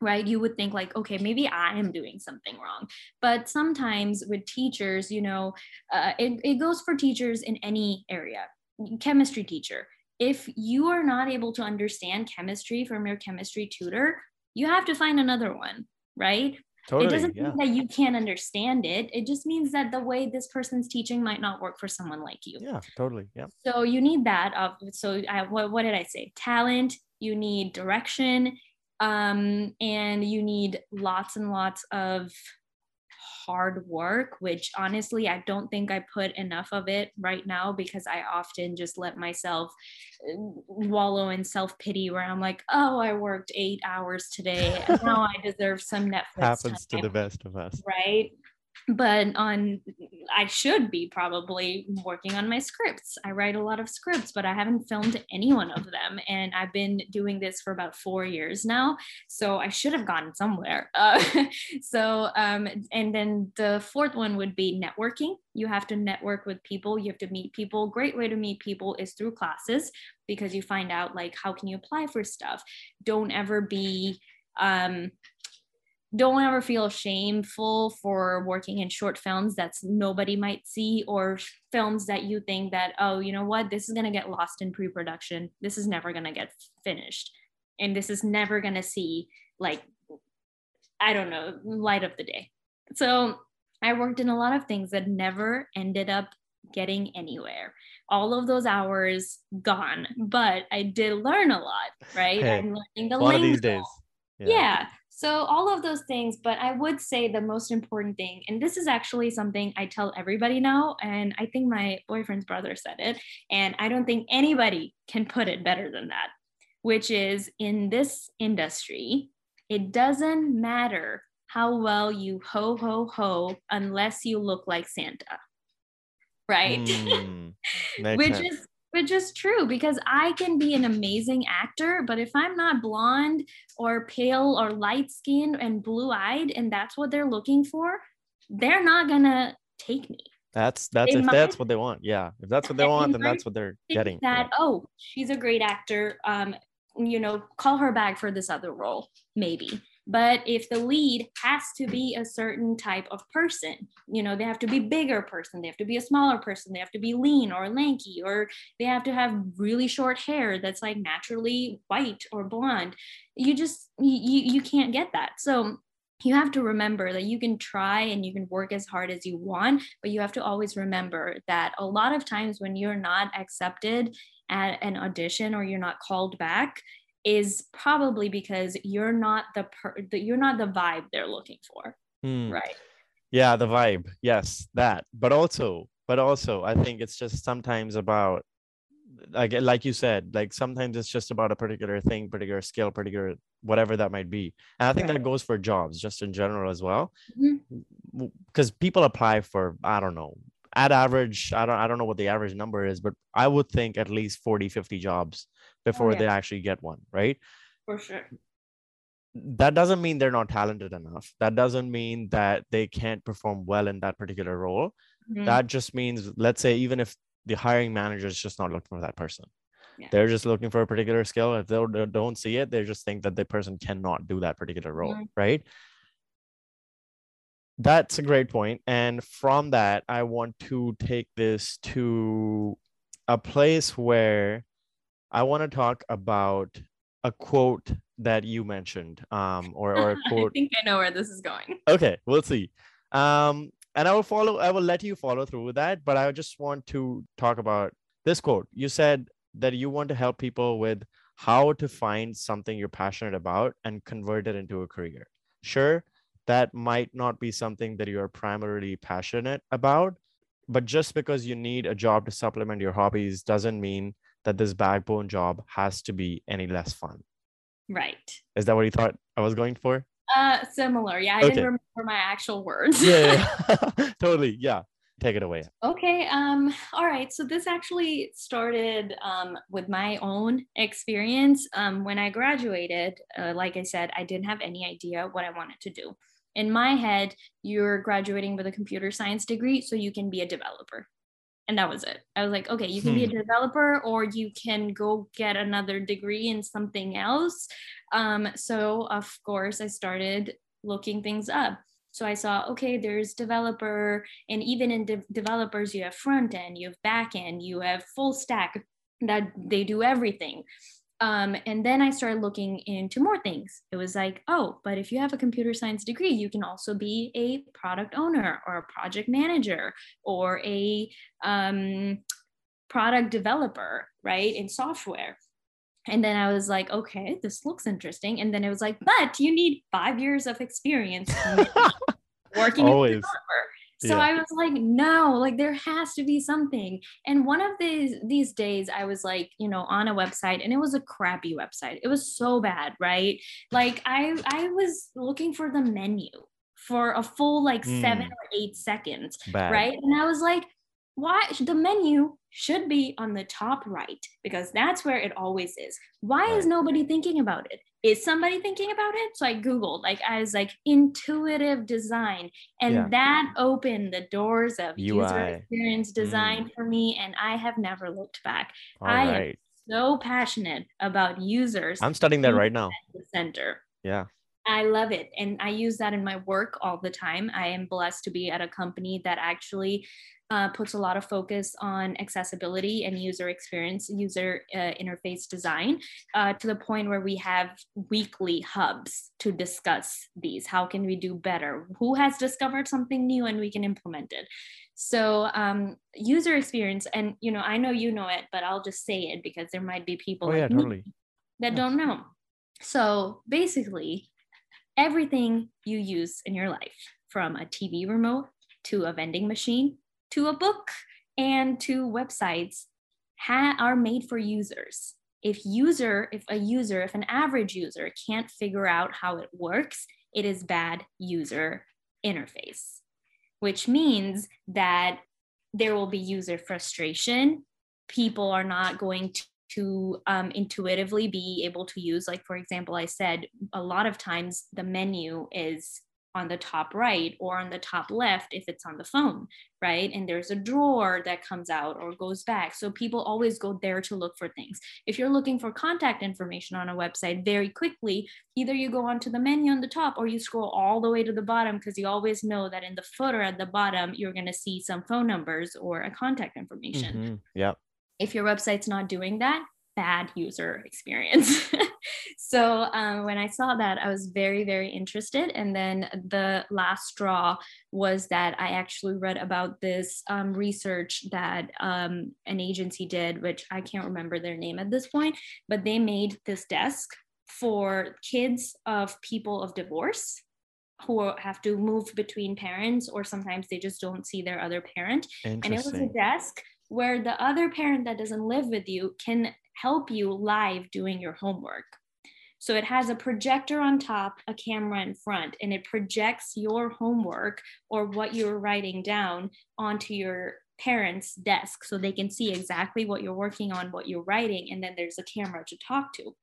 right you would think like okay maybe i am doing something wrong but sometimes with teachers you know uh, it, it goes for teachers in any area chemistry teacher if you are not able to understand chemistry from your chemistry tutor you have to find another one, right? Totally, it doesn't yeah. mean that you can't understand it. It just means that the way this person's teaching might not work for someone like you. Yeah, totally. Yeah. So you need that. Of so I, what, what did I say? Talent. You need direction, um, and you need lots and lots of hard work, which honestly, I don't think I put enough of it right now because I often just let myself uh, wallow in self pity where I'm like, oh, I worked eight hours today. And now *laughs* I deserve some Netflix. Happens time. to the best of us. Right but on i should be probably working on my scripts. I write a lot of scripts but i haven't filmed any one of them and i've been doing this for about four years now so i should have gotten somewhere. Uh, *laughs* so um, and then the fourth one would be networking. You have to network with people. You have to meet people. Great way to meet people is through classes because you find out like how can you apply for stuff? Don't ever be um, don't ever feel shameful for working in short films that's nobody might see or films that you think that oh you know what? This is going to get lost in pre-production. This is never going to get finished. And this is never going to see like i don't know light of the day. So i worked in a lot of things that never ended up getting anywhere. All of those hours gone but i did learn a lot right? Hey, i'm learning the one of these days. Yeah. yeah. So, all of those things, but I would say the most important thing, and this is actually something I tell everybody now, and I think my boyfriend's brother said it, and I don't think anybody can put it better than that, which is in this industry, it doesn't matter how well you ho ho ho unless you look like Santa. Right? *laughs* Mm, which sense. is which is true because I can be an amazing actor, but if I'm not blonde or pale or light skinned and blue eyed, and that's what they're looking for, they're not gonna take me. That's that's They if might- that's what they want. Yeah, if that's what they want, then that's what they're getting. that oh she's a great actor um you know call her back for this other role maybe but if the lead has to be a certain type of person you know they have to be bigger person they have to be a smaller person they have to be lean or lanky or they have to have really short hair that's like naturally white or blonde you just you, you can't get that. So you have to remember that you can try and you can work as hard as you want, but you have to always remember that a lot of times when you're not accepted at an audition or you're not called back is probably because you're not the per- the- you're not the vibe they're looking for, Hmm. right? Yeah, the vibe. Yes, that. But also, but also, I think it's just sometimes about like like you said, like sometimes it's just about a particular thing, particular skill, particular whatever that might be. And I think that goes for jobs just in general as well. Mhm. Because people apply for, I don't know, at average, I don't I don't know what the average number is, but I would think at least 40, 50 jobs before yeah. they actually get one, right? For sure. that doesn't mean they're not talented enough. That doesn't mean that they can't perform well in that particular role. Mhm. That just means, let's say, even if the hiring manager is just not looking for that person, Yeah. they're just looking for a particular skill. If they don't- see it, they just think that the person cannot do that particular role, Mhm. right? That's a great point. And from that, I want to take this to a place where I want to talk about a quote that you mentioned, um, or, or a *laughs* quote I think I know where this is going. okay we'll see. Um and i will follow i will let you follow through with that but i just want to talk about this quote. You said that you want to help people with how to find something you're passionate about and convert it into a career. Sure that might not be something that you're primarily passionate about but just because you need a job to supplement your hobbies doesn't mean that this backbone job has to be any less fun Right. is that what you thought i was going for Uh, similar. Yeah, I Okay. didn't remember my actual words. yeah, yeah. *laughs* *laughs* totally. Yeah. Take it away. Okay. Um, all right. So this actually started um, with my own experience. Um, when I graduated, uh, like I said, I didn't have any idea what I wanted to do. In my head, you're graduating with a computer science degree, so you can be a developer. And that was it. I was like, okay, you can be a developer or you can go get another degree in something else. Um, so, of course, I started looking things up. So I saw, okay, there's developer, and even in de- developers, you have front end, you have back end, you have full stack that they do everything. Um, and then I started looking into more things. It was like, oh, but if you have a computer science degree, you can also be a product owner or a project manager or a um, product developer, right, in software. And then I was like, okay, this looks interesting. And then it was like, but you need five years of experience *laughs* working as a Always. developer. So Yeah. I was like, no, like there has to be something. And one of these these days I was like, you know, on a website and it was a crappy website. It was so bad, right? Like I I was looking for the menu for a full like 7 Mm. or 8 seconds, Bad. right? And I was like, why the menu should be on the top right because that's where it always is. Why is nobody thinking about it? Is somebody thinking about it? So I googled like I was like intuitive design and Yeah. that opened the doors of user UI. experience Mm. design for me and I have never looked back. All I am. So passionate about users I'm studying that Mm. right now. the center. Yeah. I love it. And I use that in my work all the time. I am blessed to be at a company that actually uh, puts a lot of focus on accessibility and user experience, user uh, interface design, uh, to the point where we have weekly hubs to discuss these. How can we do better? Who has discovered something new and we can implement it? So um, user experience, and you know, I know you know it, but I'll just say it because there might be people Oh, like yeah, me totally. that Yeah. don't know. So basically, everything you use in your life, from a TV remote to a vending machine to a book and to websites, ha- are made for users. If user, if a user, if an average user can't figure out how it works, it is bad user interface, which means that there will be user frustration. People are not going to um, intuitively be able to use like for example i said a lot of times the menu is on the top right or on the top left if it's on the phone, right? And there's a drawer that comes out or goes back. So people always go there to look for things. If you're looking for contact information on a website very quickly, either you go onto the menu on the top or you scroll all the way to the bottom because you always know that in the footer at the bottom, you're going to see some phone numbers or a contact information. Mm-hmm. Yeah. If your website's not doing that, bad user experience. *laughs* so um, when I saw that, I was very, very interested. And then the last straw was that I actually read about this um, research that um, an agency did, which I can't remember their name at this point, but they made this desk for kids of people of divorce who have to move between parents or sometimes they just don't see their other parent and it was a desk where the other parent that doesn't live with you can help you live doing your homework. So it has a projector on top, a camera in front, and it projects your homework or what you're writing down onto your parents' desk so they can see exactly what you're working on, what you're writing, and then there's a camera to talk to.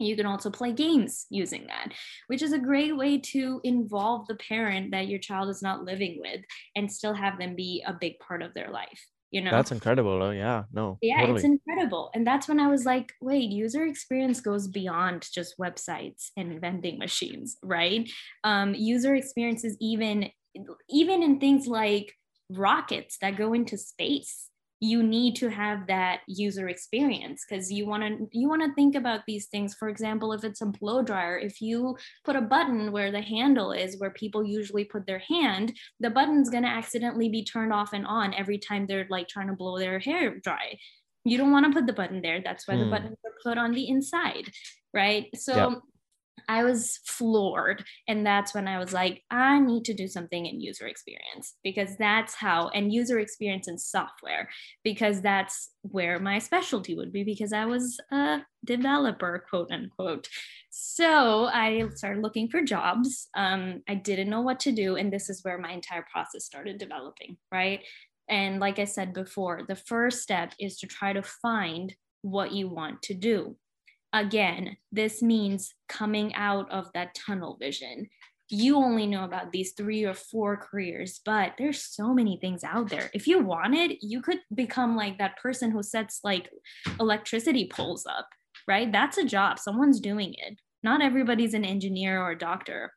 You can also play games using that, which is a great way to involve the parent that your child is not living with and still have them be a big part of their life you know that's incredible oh yeah no yeah totally. it's incredible and that's when i was like wait user experience goes beyond just websites and vending machines right um, user experience is even even in things like rockets that go into space you need to have that user experience because you want to you want to think about these things for example if it's a blow dryer if you put a button where the handle is where people usually put their hand the button's going to accidentally be turned off and on every time they're like trying to blow their hair dry you don't want to put the button there that's why mm. the hmm. buttons are put on the inside right so yep. I was floored. And that's when I was like, I need to do something in user experience because that's how, and user experience in software, because that's where my specialty would be because I was a developer, quote unquote. So I started looking for jobs. Um, I didn't know what to do. And this is where my entire process started developing, right? And like I said before, the first step is to try to find what you want to do again, this means coming out of that tunnel vision. You only know about these three or four careers, but there's so many things out there. If you wanted, you could become like that person who sets like electricity poles up, right? That's a job. Someone's doing it. Not everybody's an engineer or a doctor.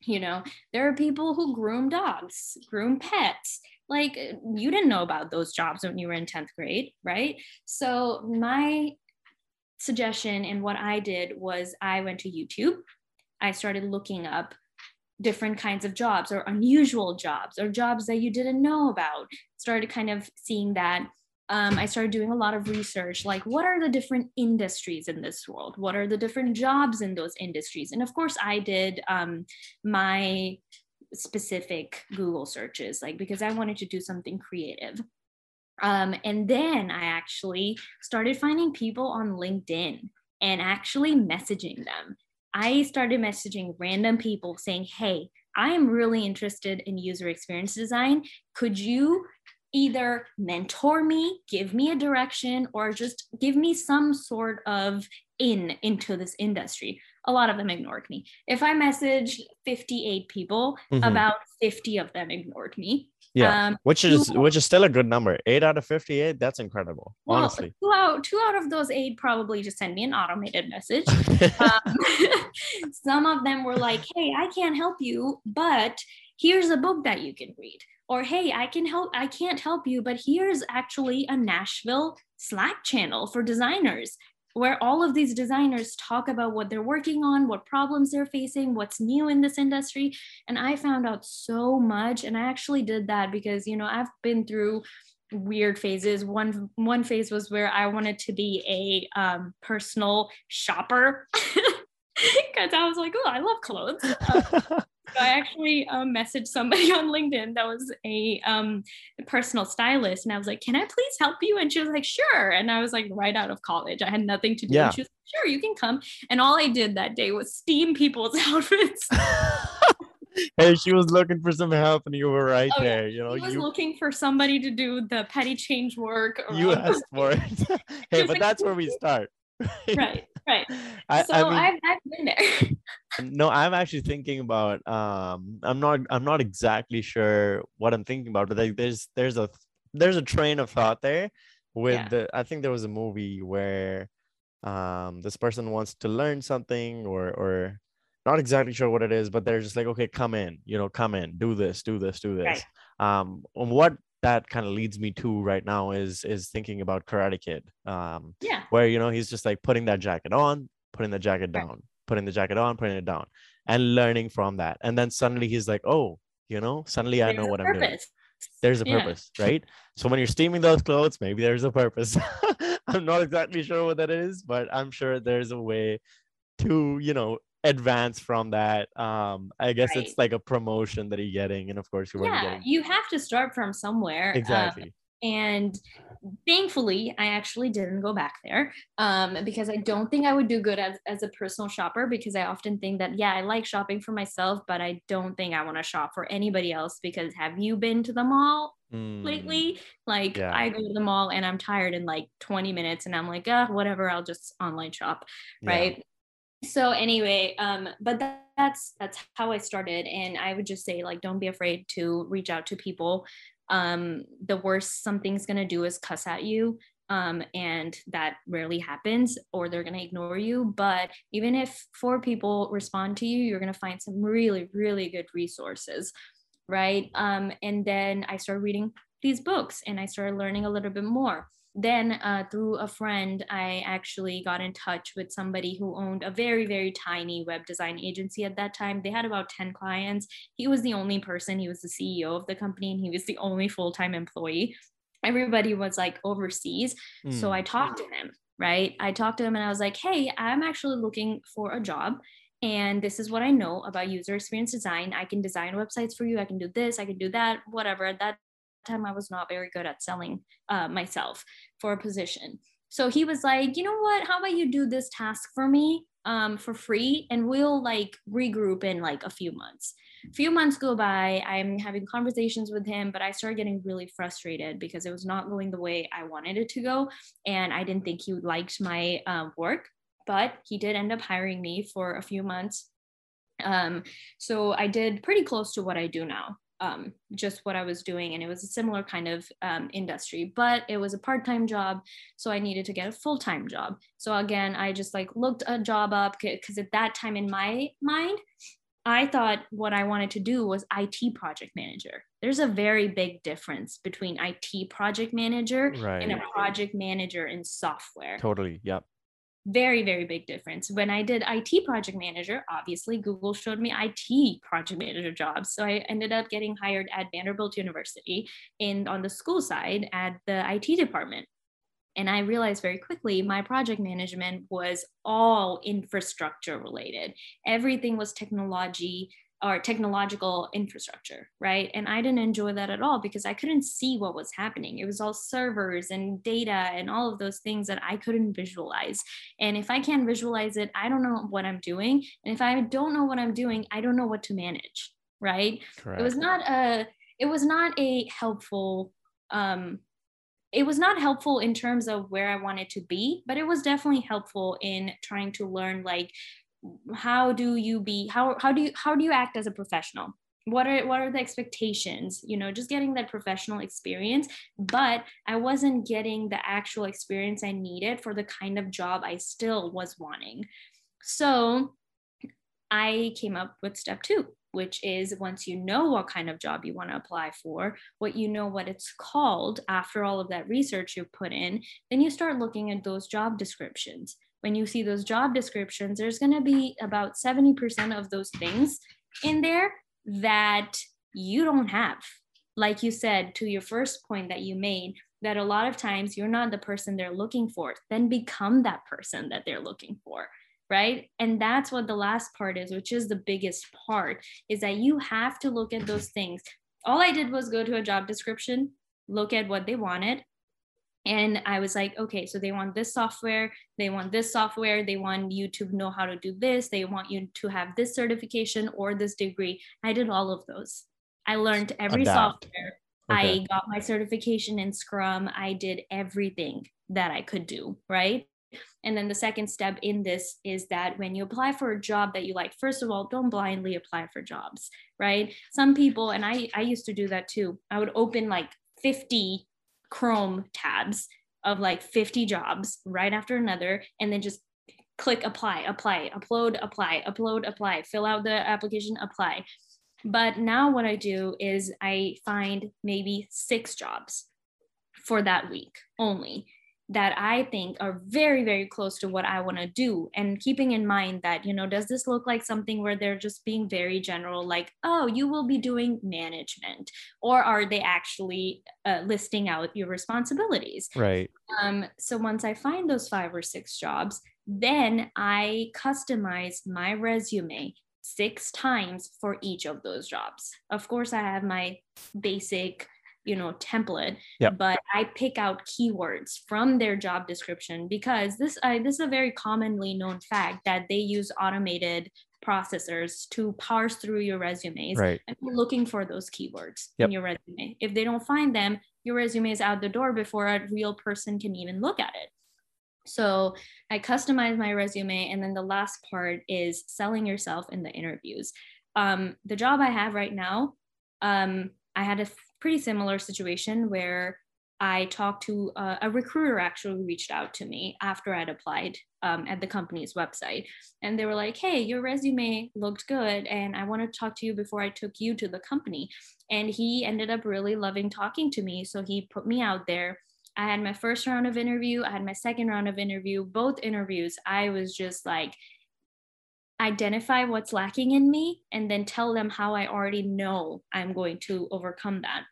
You know, there are people who groom dogs, groom pets, like you didn't know about those jobs when you were in 10th grade right so my suggestion and what I did was I went to YouTube. I started looking up different kinds of jobs or unusual jobs or jobs that you didn't know about. Started kind of seeing that. Um, I started doing a lot of research like, what are the different industries in this world? What are the different jobs in those industries? And of course, I did um, my specific Google searches, like, because I wanted to do something creative. Um, and then I actually started finding people on LinkedIn and actually messaging them. I started messaging random people saying, Hey, I am really interested in user experience design. Could you either mentor me, give me a direction, or just give me some sort of in into this industry? A lot of them ignored me. If I messaged 58 people, mm-hmm. about 50 of them ignored me. Yeah, um, which is two, which is still a good number. Eight out of fifty-eight. That's incredible. Well, honestly, two out two out of those eight probably just send me an automated message. *laughs* um, *laughs* some of them were like, "Hey, I can't help you, but here's a book that you can read." Or, "Hey, I can help. I can't help you, but here's actually a Nashville Slack channel for designers where all of these designers talk about what they're working on, what problems they're facing, what's new in this industry. And I found out so much. And I actually did that because, you know, I've been through weird phases one one phase was where i wanted to be a um, personal shopper *laughs* because i was like oh i love clothes *laughs* So I actually um, messaged somebody *laughs* on LinkedIn that was a um, personal stylist, and I was like, "Can I please help you?" And she was like, "Sure." And I was like, right out of college, I had nothing to do. Yeah. And she was like, "Sure, you can come." And all I did that day was steam people's *laughs* outfits. *laughs* hey, she was looking for some help, and you were right oh, there. You know, she was you... looking for somebody to do the petty change work. You asked for it. hey, but like, that's where we start. right, right. I, so I mean, I've, I've been there. *laughs* no, I'm actually thinking about um I'm not I'm not exactly sure what I'm thinking about, but like there's there's a there's a train of thought there with Yeah. the I think there was a movie where um this person wants to learn something or or not exactly sure what it is, but they're just like, okay, come in, you know, come in, do this, do this, do this. Right. Um what that kind of leads me to right now is is thinking about Karate Kid. Um Yeah. where you know he's just like putting that jacket on, putting the jacket Right. down, putting the jacket on, putting it down, and learning from that. And then suddenly he's like, oh, you know, suddenly I know what I'm doing. There's a Yeah. purpose, right? So when you're steaming those clothes, maybe there's a purpose. *laughs* I'm not exactly sure what that is, but I'm sure there's a way to, you know, advance from that. Um, I guess Right. it's like a promotion that you're getting, and of course you Yeah, getting you have to start from somewhere. um, exactly. and thankfully i actually didn't go back there um, because i don't think i would do good as, as a personal shopper because i often think that yeah i like shopping for myself but i don't think i want to shop for anybody else because have you been to the mall Mm, lately like Yeah. i go to the mall and i'm tired in like 20 minutes and i'm like uh whatever i'll just online shop right so anyway um but that, that's that's how i started. And i would just say like don't be afraid to reach out to people. Um the worst something's going to do is cuss at you um and that rarely happens or they're going to ignore you. But even if four people respond to you you're going to find some really really good resources right? Um and then i started reading these books and i started learning a little bit more then uh, through a friend i actually got in touch with somebody who owned a very very tiny web design agency at that time. They had about 10 clients. He was the only person. He was the ceo of the company and he was the only full-time employee. Everybody was like overseas. So Mm, i talked to him right? I talked to him and i was like hey i'm actually looking for a job and this is what i know about user experience design. I can design websites for you. I can do this. I can do that whatever. At that time i was not very good at selling uh, myself for a position. So he was like you know what? How about you do this task for me um, for free and we'll like regroup in like a few months. A few months go by i'm having conversations with him but i started getting really frustrated because it was not going the way i wanted it to go and i didn't think he liked my uh, work but he did end up hiring me for a few months. Um, so i did pretty close to what i do now um, just what i was doing and it was a similar kind of um, industry but it was a part-time job so i needed to get a full-time job so again i just like looked a job up because at that time in my mind I thought what I wanted to do was IT project manager. There's a very big difference between IT project manager and a project manager in software. Totally. Yep. Very, very big difference. When I did IT project manager, obviously Google showed me IT project manager jobs. So I ended up getting hired at Vanderbilt University and on the school side at the IT department. And I realized very quickly my project management was all infrastructure related. Everything was technology or technological infrastructure, right? And I didn't enjoy that at all because I couldn't see what was happening. It was all servers and data and all of those things that I couldn't visualize. And if I can't visualize it, I don't know what I'm doing. And if I don't know what I'm doing, I don't know what to manage, right? Correct. it was not a it was not a helpful um it was not helpful in terms of where i wanted to be but it was definitely helpful in trying to learn like how do you be how how do you how do you act as a professional? What are what are the expectations? You know just getting that professional experience but i wasn't getting the actual experience i needed for the kind of job i still was wanting. So I came up with step two, which is once you know what kind of job you want to apply for, what you know what it's called after all of that research you've put in, then you start looking at those job descriptions. When you see those job descriptions, there's going to be about 70% of those things in there that you don't have. Like you said, to your first point that you made, that a lot of times you're not the person they're looking for, then become that person that they're looking for right and that's what the last part is which is the biggest part is that you have to look at those things all i did was go to a job description look at what they wanted and i was like okay so they want this software they want this software they want you to know how to do this they want you to have this certification or this degree i did all of those i learned every Adapt. software Okay. i got my certification in scrum i did everything that i could do right And then the second step in this is that when you apply for a job that you like, first of all, don't blindly apply for jobs, right? Some people, and I, I used to do that too, I would open like 50 Chrome tabs of like 50 jobs right after another, and then just click apply, apply, upload, apply, upload, apply, fill out the application, apply. But now what I do is I find maybe six jobs for that week only that I think are very, very close to what I want to do. And keeping in mind that, you know, does this look like something where they're just being very general, like, oh, you will be doing management? Or are they actually uh, listing out your responsibilities? Right. Um, so once I find those five or six jobs, then I customize my resume six times for each of those jobs. Of course, I have my basic you know template yep. but i pick out keywords from their job description because this I, this is a very commonly known fact that they use automated processors to parse through your resumes right. and looking for those keywords yep. in your resume if they don't find them your resume is out the door before a real person can even look at it so I customize my resume. And then the last part is selling yourself in the interviews. Um, the job I have right now, um, I had a pretty similar situation where I talked to uh, a recruiter actually reached out to me after I'd applied um, at the company's website. And they were like, hey, your resume looked good. And I want to talk to you before I took you to the company. And he ended up really loving talking to me. So he put me out there I had my first round of interview, I had my second round of interview. Both interviews, I was just like, identify what's lacking in me and then tell them how I already know I'm going to overcome that.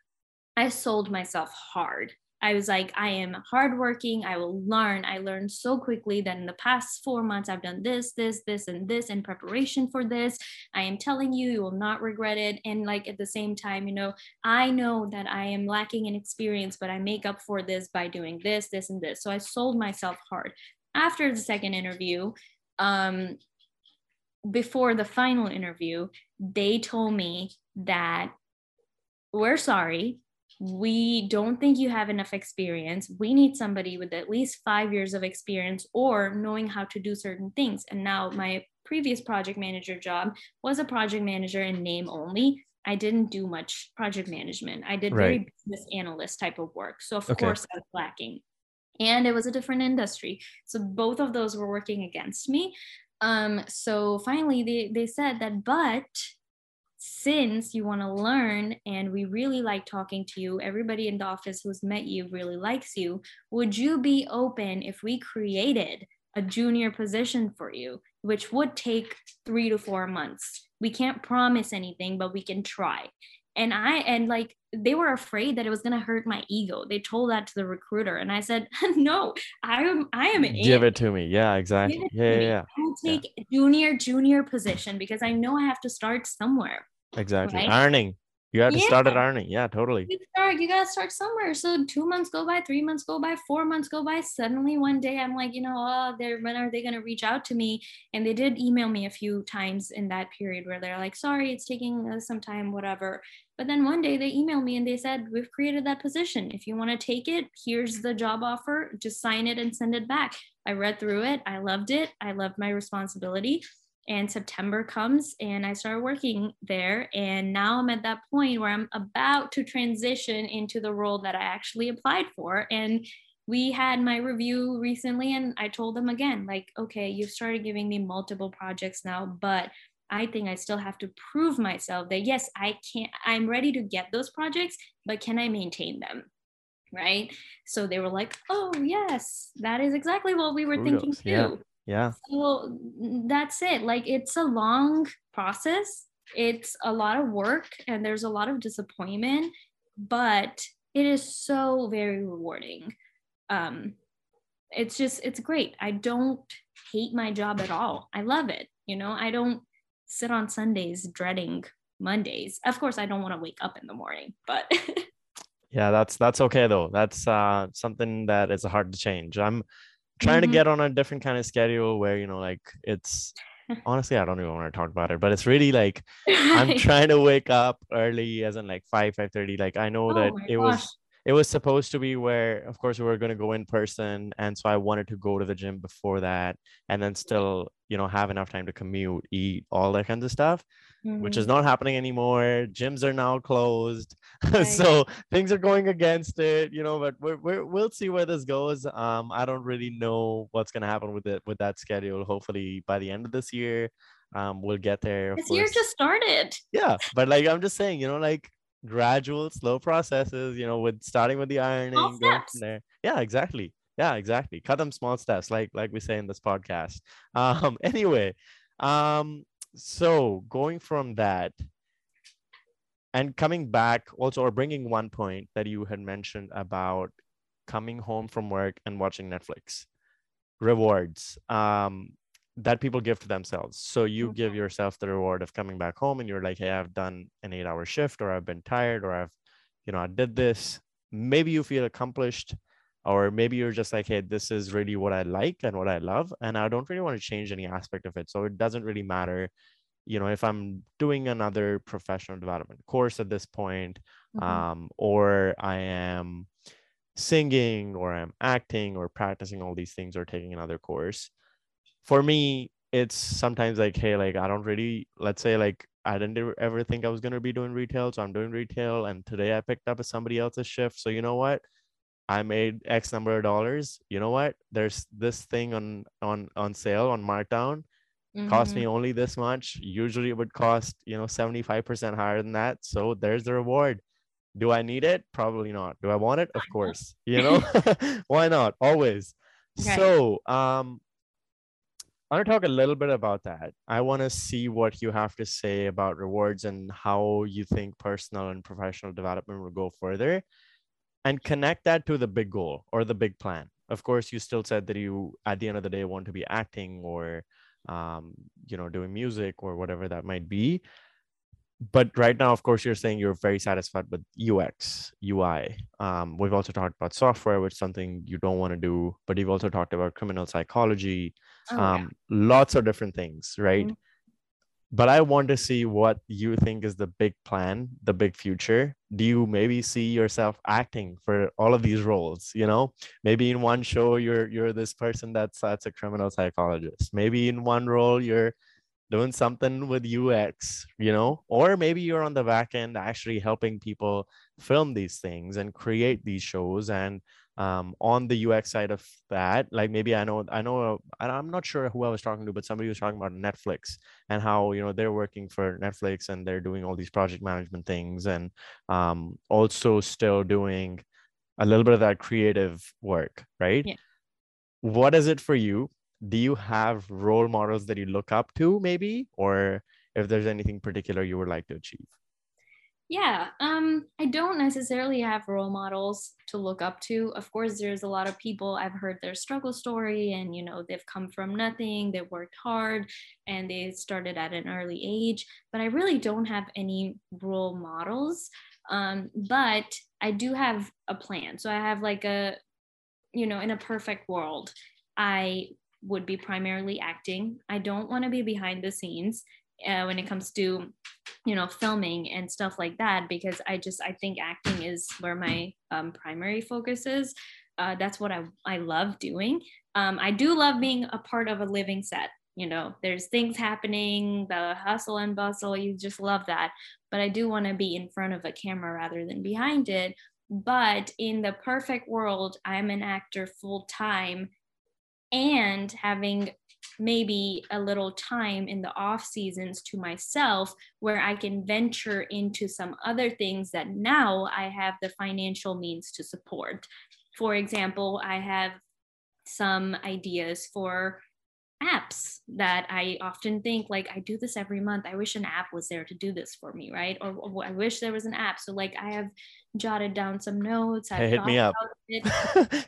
I sold myself hard. I was like, I am hardworking. I will learn. I learned so quickly that in the past four months, I've done this, this, this, and this in preparation for this. I am telling you, you will not regret it. And like at the same time, you know, I know that I am lacking in experience, but I make up for this by doing this, this, and this. So I sold myself hard. After the second interview, um, before the final interview, they told me that we're sorry we don't think you have enough experience. We need somebody with at least five years of experience or knowing how to do certain things. And now, my previous project manager job was a project manager in name only. I didn't do much project management. I did very business analyst type of work. So, of okay. course, I was lacking. And it was a different industry. So, both of those were working against me. Um, so, finally, they, they said that, but since you want to learn and we really like talking to you, everybody in the office who's met you really likes you, would you be open if we created a junior position for you, which would take three to four months? We can't promise anything, but we can try. And I, and like, they were afraid that it was going to hurt my ego. They told that to the recruiter. And I said, *laughs* no, I am, I am Give it to me. Yeah, exactly. Yeah, yeah, yeah. I will take yeah. junior, junior position because I know I have to start somewhere. Exactly. Right? Earning. You have to yeah. start at earning. Yeah, totally. You start, you gotta start somewhere. So two months go by, three months go by, four months go by. Suddenly one day I'm like, you know, oh, they're when are they gonna reach out to me? And they did email me a few times in that period where they're like, sorry, it's taking uh, some time, whatever. But then one day they emailed me and they said, We've created that position. If you want to take it, here's the job offer. Just sign it and send it back. I read through it. I loved it. I loved my responsibility and September comes and I started working there. And now I'm at that point where I'm about to transition into the role that I actually applied for. And we had my review recently, and I told them again, like, okay, you've started giving me multiple projects now, but I think I still have to prove myself that yes, I can't, I'm ready to get those projects, but can I maintain them? Right. So they were like, oh, yes, that is exactly what we were thinking too. Yeah yeah. So that's it. Like it's a long process. It's a lot of work and there's a lot of disappointment but it is so very rewarding. Um it's just it's great. I don't hate my job at all. I love it you know? I don't sit on sundays dreading mondays. Of course i don't want to wake up in the morning but *laughs* yeah that's that's okay though. That's uh something that is hard to change. I'm trying mm-hmm. to get on a different kind of schedule where you know like it's *laughs* honestly i don't even want to talk about it but it's really like i'm *laughs* trying to wake up early as in like 5 5 30 like i know oh that it gosh. was it was supposed to be where of course we were going to go in person and so i wanted to go to the gym before that and then still you know have enough time to commute eat all that kinds of stuff mm-hmm. which is mm-hmm. not happening anymore gyms are now closed *laughs* right. so things are going against it you know but we're, we're, we'll see where this goes um i don't really know what's going to happen with it with that schedule hopefully by the end of this year um we'll get there this year just started yeah but like i'm just saying you know like gradual, slow processes, you know, with starting with the ironing, going from there. Yeah, exactly. Yeah, exactly. Cut them small steps, like like we say in this podcast. *laughs* Um, anyway, um, so going from that and coming back also or bringing one point that you had mentioned about coming home from work and watching Netflix rewards. Um, that people give to themselves. So you give yourself the reward of coming back home and you're like, hey, I've done an eight hour shift or I've been tired or I've, you know, I did this. Maybe you feel accomplished or maybe you're just like, hey, this is really what I like and what I love. And I don't really want to change any aspect of it. So it doesn't really matter, you know, if I'm doing another professional development course at this point, mm-hmm. um, or I am singing or I'm acting or practicing all these things or taking another course for me it's sometimes like hey like i don't really let's say like i didn't ever think i was going to be doing retail so i'm doing retail and today i picked up a somebody else's shift so you know what? I made x number of dollars. You know what? There's this thing on on on sale on markdown. Mm-hmm. cost me mm-hmm. only this much. Usually it would cost you know 75% higher than that so there's the reward. Do i need it? Probably not. Do i want it? Of course. You know? *laughs* Why not? Always. Right. so um I want to talk a little bit about that. I want to see what you have to say about rewards and how you think personal and professional development will go further and connect that to the big goal or the big plan. Of course, you still said that you, at the end of the day, want to be acting or, um, you know, doing music or whatever that might be but right now of course you're saying you're very satisfied with ux ui um, we've also talked about software which is something you don't want to do but you've also talked about criminal psychology oh, um, yeah. lots of different things right mm-hmm. but i want to see what you think is the big plan the big future do you maybe see yourself acting for all of these roles you know maybe in one show you're you're this person that's that's a criminal psychologist maybe in one role you're doing something with UX, you know, or maybe you're on the back end actually helping people film these things and create these shows. And um, on the UX side of that, like maybe I know, I know, I'm not sure who I was talking to, but somebody was talking about Netflix and how, you know, they're working for Netflix and they're doing all these project management things and um, also still doing a little bit of that creative work, right? Yeah. What is it for you? do you have role models that you look up to maybe or if there's anything particular you would like to achieve yeah um i don't necessarily have role models to look up to. Of course there's a lot of people i've heard their struggle story and you know they've come from nothing they worked hard and they started at an early age but i really don't have any role models um but i do have a plan. So i have like a you know in a perfect world i would be primarily acting. I don't want to be behind the scenes uh, when it comes to, you know, filming and stuff like that because I just I think acting is where my um, primary focus is. Uh, that's what I I love doing. Um, I do love being a part of a living set. You know, there's things happening, the hustle and bustle. You just love that. But I do want to be in front of a camera rather than behind it. But in the perfect world, I'm an actor full time and having maybe a little time in the off seasons to myself where I can venture into some other things that now I have the financial means to support. For example, I have some ideas for apps that I often think like I do this every month. I wish an app was there to do this for me, right? Or, or I wish there was an app. So like I have jotted down some notes. Hey, hit me up. *laughs* hit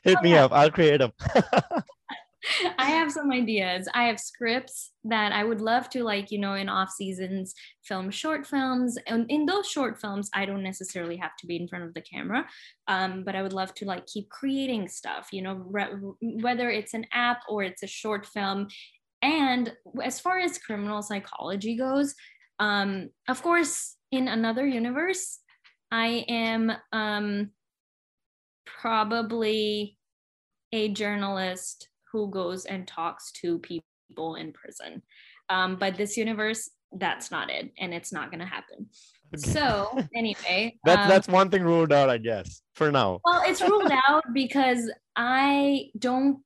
oh, me yeah. up. I'll create them. *laughs* *laughs* I have some ideas. I have scripts that I would love to like, you know, in off seasons film short films. And in those short films, I don't necessarily have to be in front of the camera. Um, but I would love to like keep creating stuff, you know, re- whether it's an app or it's a short film. And as far as criminal psychology goes, um, of course, in another universe, I am um, probably a journalist who goes and talks to people in prison. Um, but this universe, that's not it, and it's not going to happen. Okay. So anyway, *laughs* that's um, that's one thing ruled out, I guess, for now. Well, it's ruled *laughs* out because I don't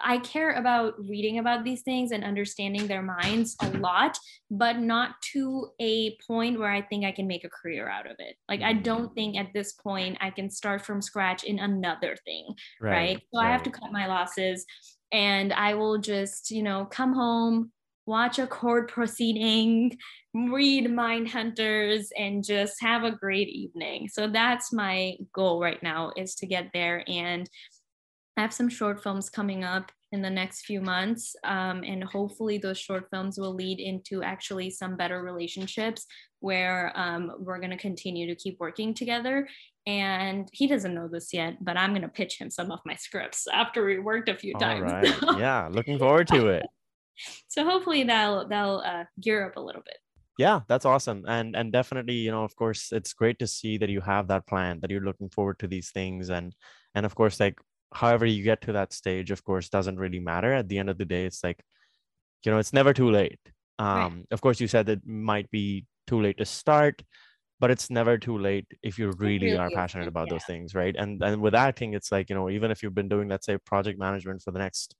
I care about reading about these things and understanding their minds a lot, but not to a point where I think I can make a career out of it. Like, I don't think at this point I can start from scratch in another thing, right? right? So right. I have to cut my losses and I will just, you know, come home, watch a court proceeding, read Mind Hunters, and just have a great evening. So that's my goal right now is to get there and I have some short films coming up in the next few months. Um, and hopefully, those short films will lead into actually some better relationships where um, we're going to continue to keep working together. And he doesn't know this yet, but I'm going to pitch him some of my scripts after we worked a few All times. Right. *laughs* yeah, looking forward to it. *laughs* so hopefully that'll that'll uh, gear up a little bit yeah that's awesome and and definitely you know of course it's great to see that you have that plan that you're looking forward to these things and and of course like however you get to that stage of course doesn't really matter at the end of the day it's like you know it's never too late um right. of course you said it might be too late to start but it's never too late if you really, are passionate about yeah. those things right and and with acting it's like you know even if you've been doing let's say project management for the next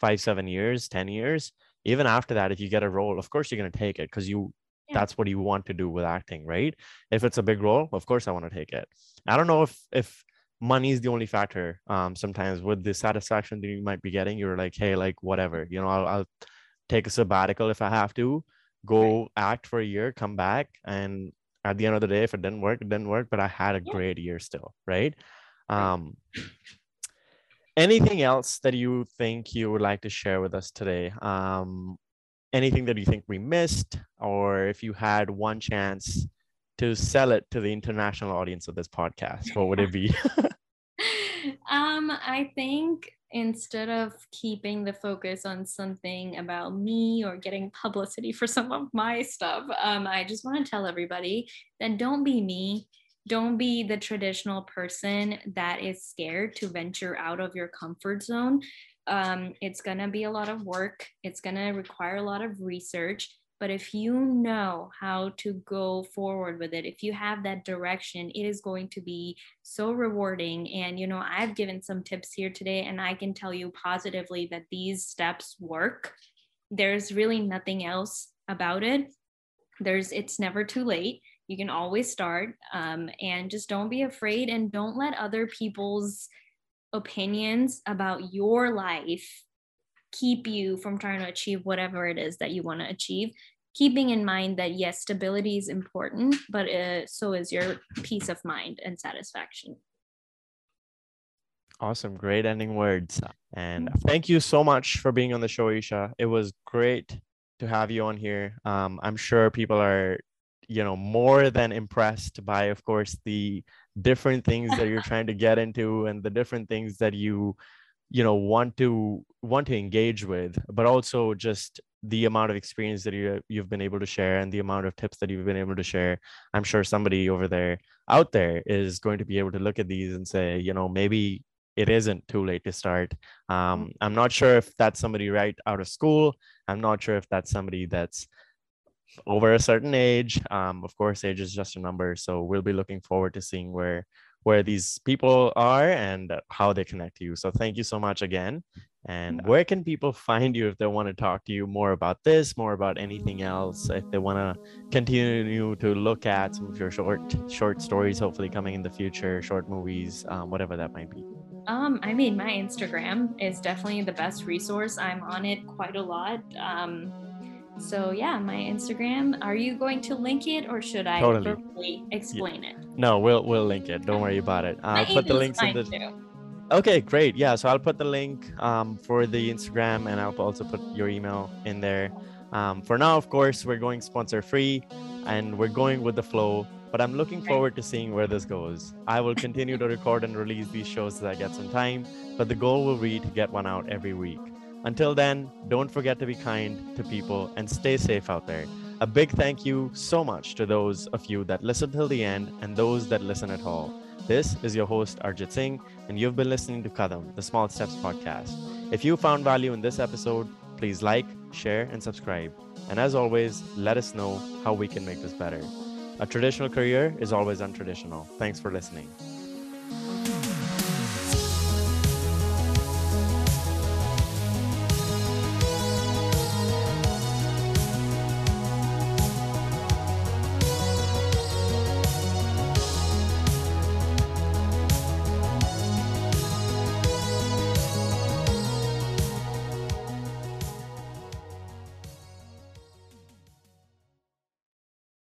five seven years ten years even after that if you get a role of course you're going to take it because you yeah. that's what you want to do with acting right if it's a big role of course i want to take it i don't know if if money is the only factor um sometimes with the satisfaction that you might be getting you're like hey like whatever you know i'll, I'll take a sabbatical if i have to go right. act for a year come back and at the end of the day if it didn't work it didn't work but i had a great year still right. Um anything else that you think you would like to share with us today? Um anything that you think we missed or if you had one chance to sell it to the international audience of this podcast, what would it be? *laughs* um, I think instead of keeping the focus on something about me or getting publicity for some of my stuff, um, I just want to tell everybody that don't be me. Don't be the traditional person that is scared to venture out of your comfort zone. Um, it's going to be a lot of work, it's going to require a lot of research but if you know how to go forward with it, if you have that direction, it is going to be so rewarding. And, you know, I've given some tips here today, and I can tell you positively that these steps work. There's really nothing else about it. There's, it's never too late. You can always start. Um, and just don't be afraid and don't let other people's opinions about your life keep you from trying to achieve whatever it is that you want to achieve. Keeping in mind that yes stability is important but uh, so is your peace of mind and satisfaction. Awesome. Great ending words. And thank you so much for being on the show isha. It was great to have you on here. Um, i'm sure people are you know more than impressed by of course the different things that you're *laughs* trying to get into and the different things that you you know want to want to engage with but also just the amount of experience that you you've been able to share and the amount of tips that you've been able to share i'm sure somebody over there out there is going to be able to look at these and say you know maybe it isn't too late to start. Um, mm. i'm not sure if that's somebody right out of school. I'm not sure if that's somebody that's over a certain age. Um, of course age is just a number so we'll be looking forward to seeing where where these people are and how they connect to you. So thank you so much again. And where can people find you if they want to talk to you more about this, more about anything else? If they want to continue to look at some of your short short stories, hopefully coming in the future, short movies, um, whatever that might be. Um, I mean, my Instagram is definitely the best resource. I'm on it quite a lot. Um, so yeah, my Instagram. Are you going to link it, or should I totally. explain yeah. it? No, we'll we'll link it. Don't worry about it. I'll put the links in the. Too. Okay, great. Yeah, so I'll put the link um, for the Instagram, and I'll also put your email in there. Um, for now, of course, we're going sponsor free, and we're going with the flow. But I'm looking forward to seeing where this goes. I will continue to record and release these shows as I get some time, but the goal will be to get one out every week. Until then, don't forget to be kind to people and stay safe out there. A big thank you so much to those of you that listen till the end and those that listen at all. This is your host, Arjit Singh, and you've been listening to Kadam, the Small Steps podcast. If you found value in this episode, please like, share, and subscribe. And as always, let us know how we can make this better. A traditional career is always untraditional. Thanks for listening.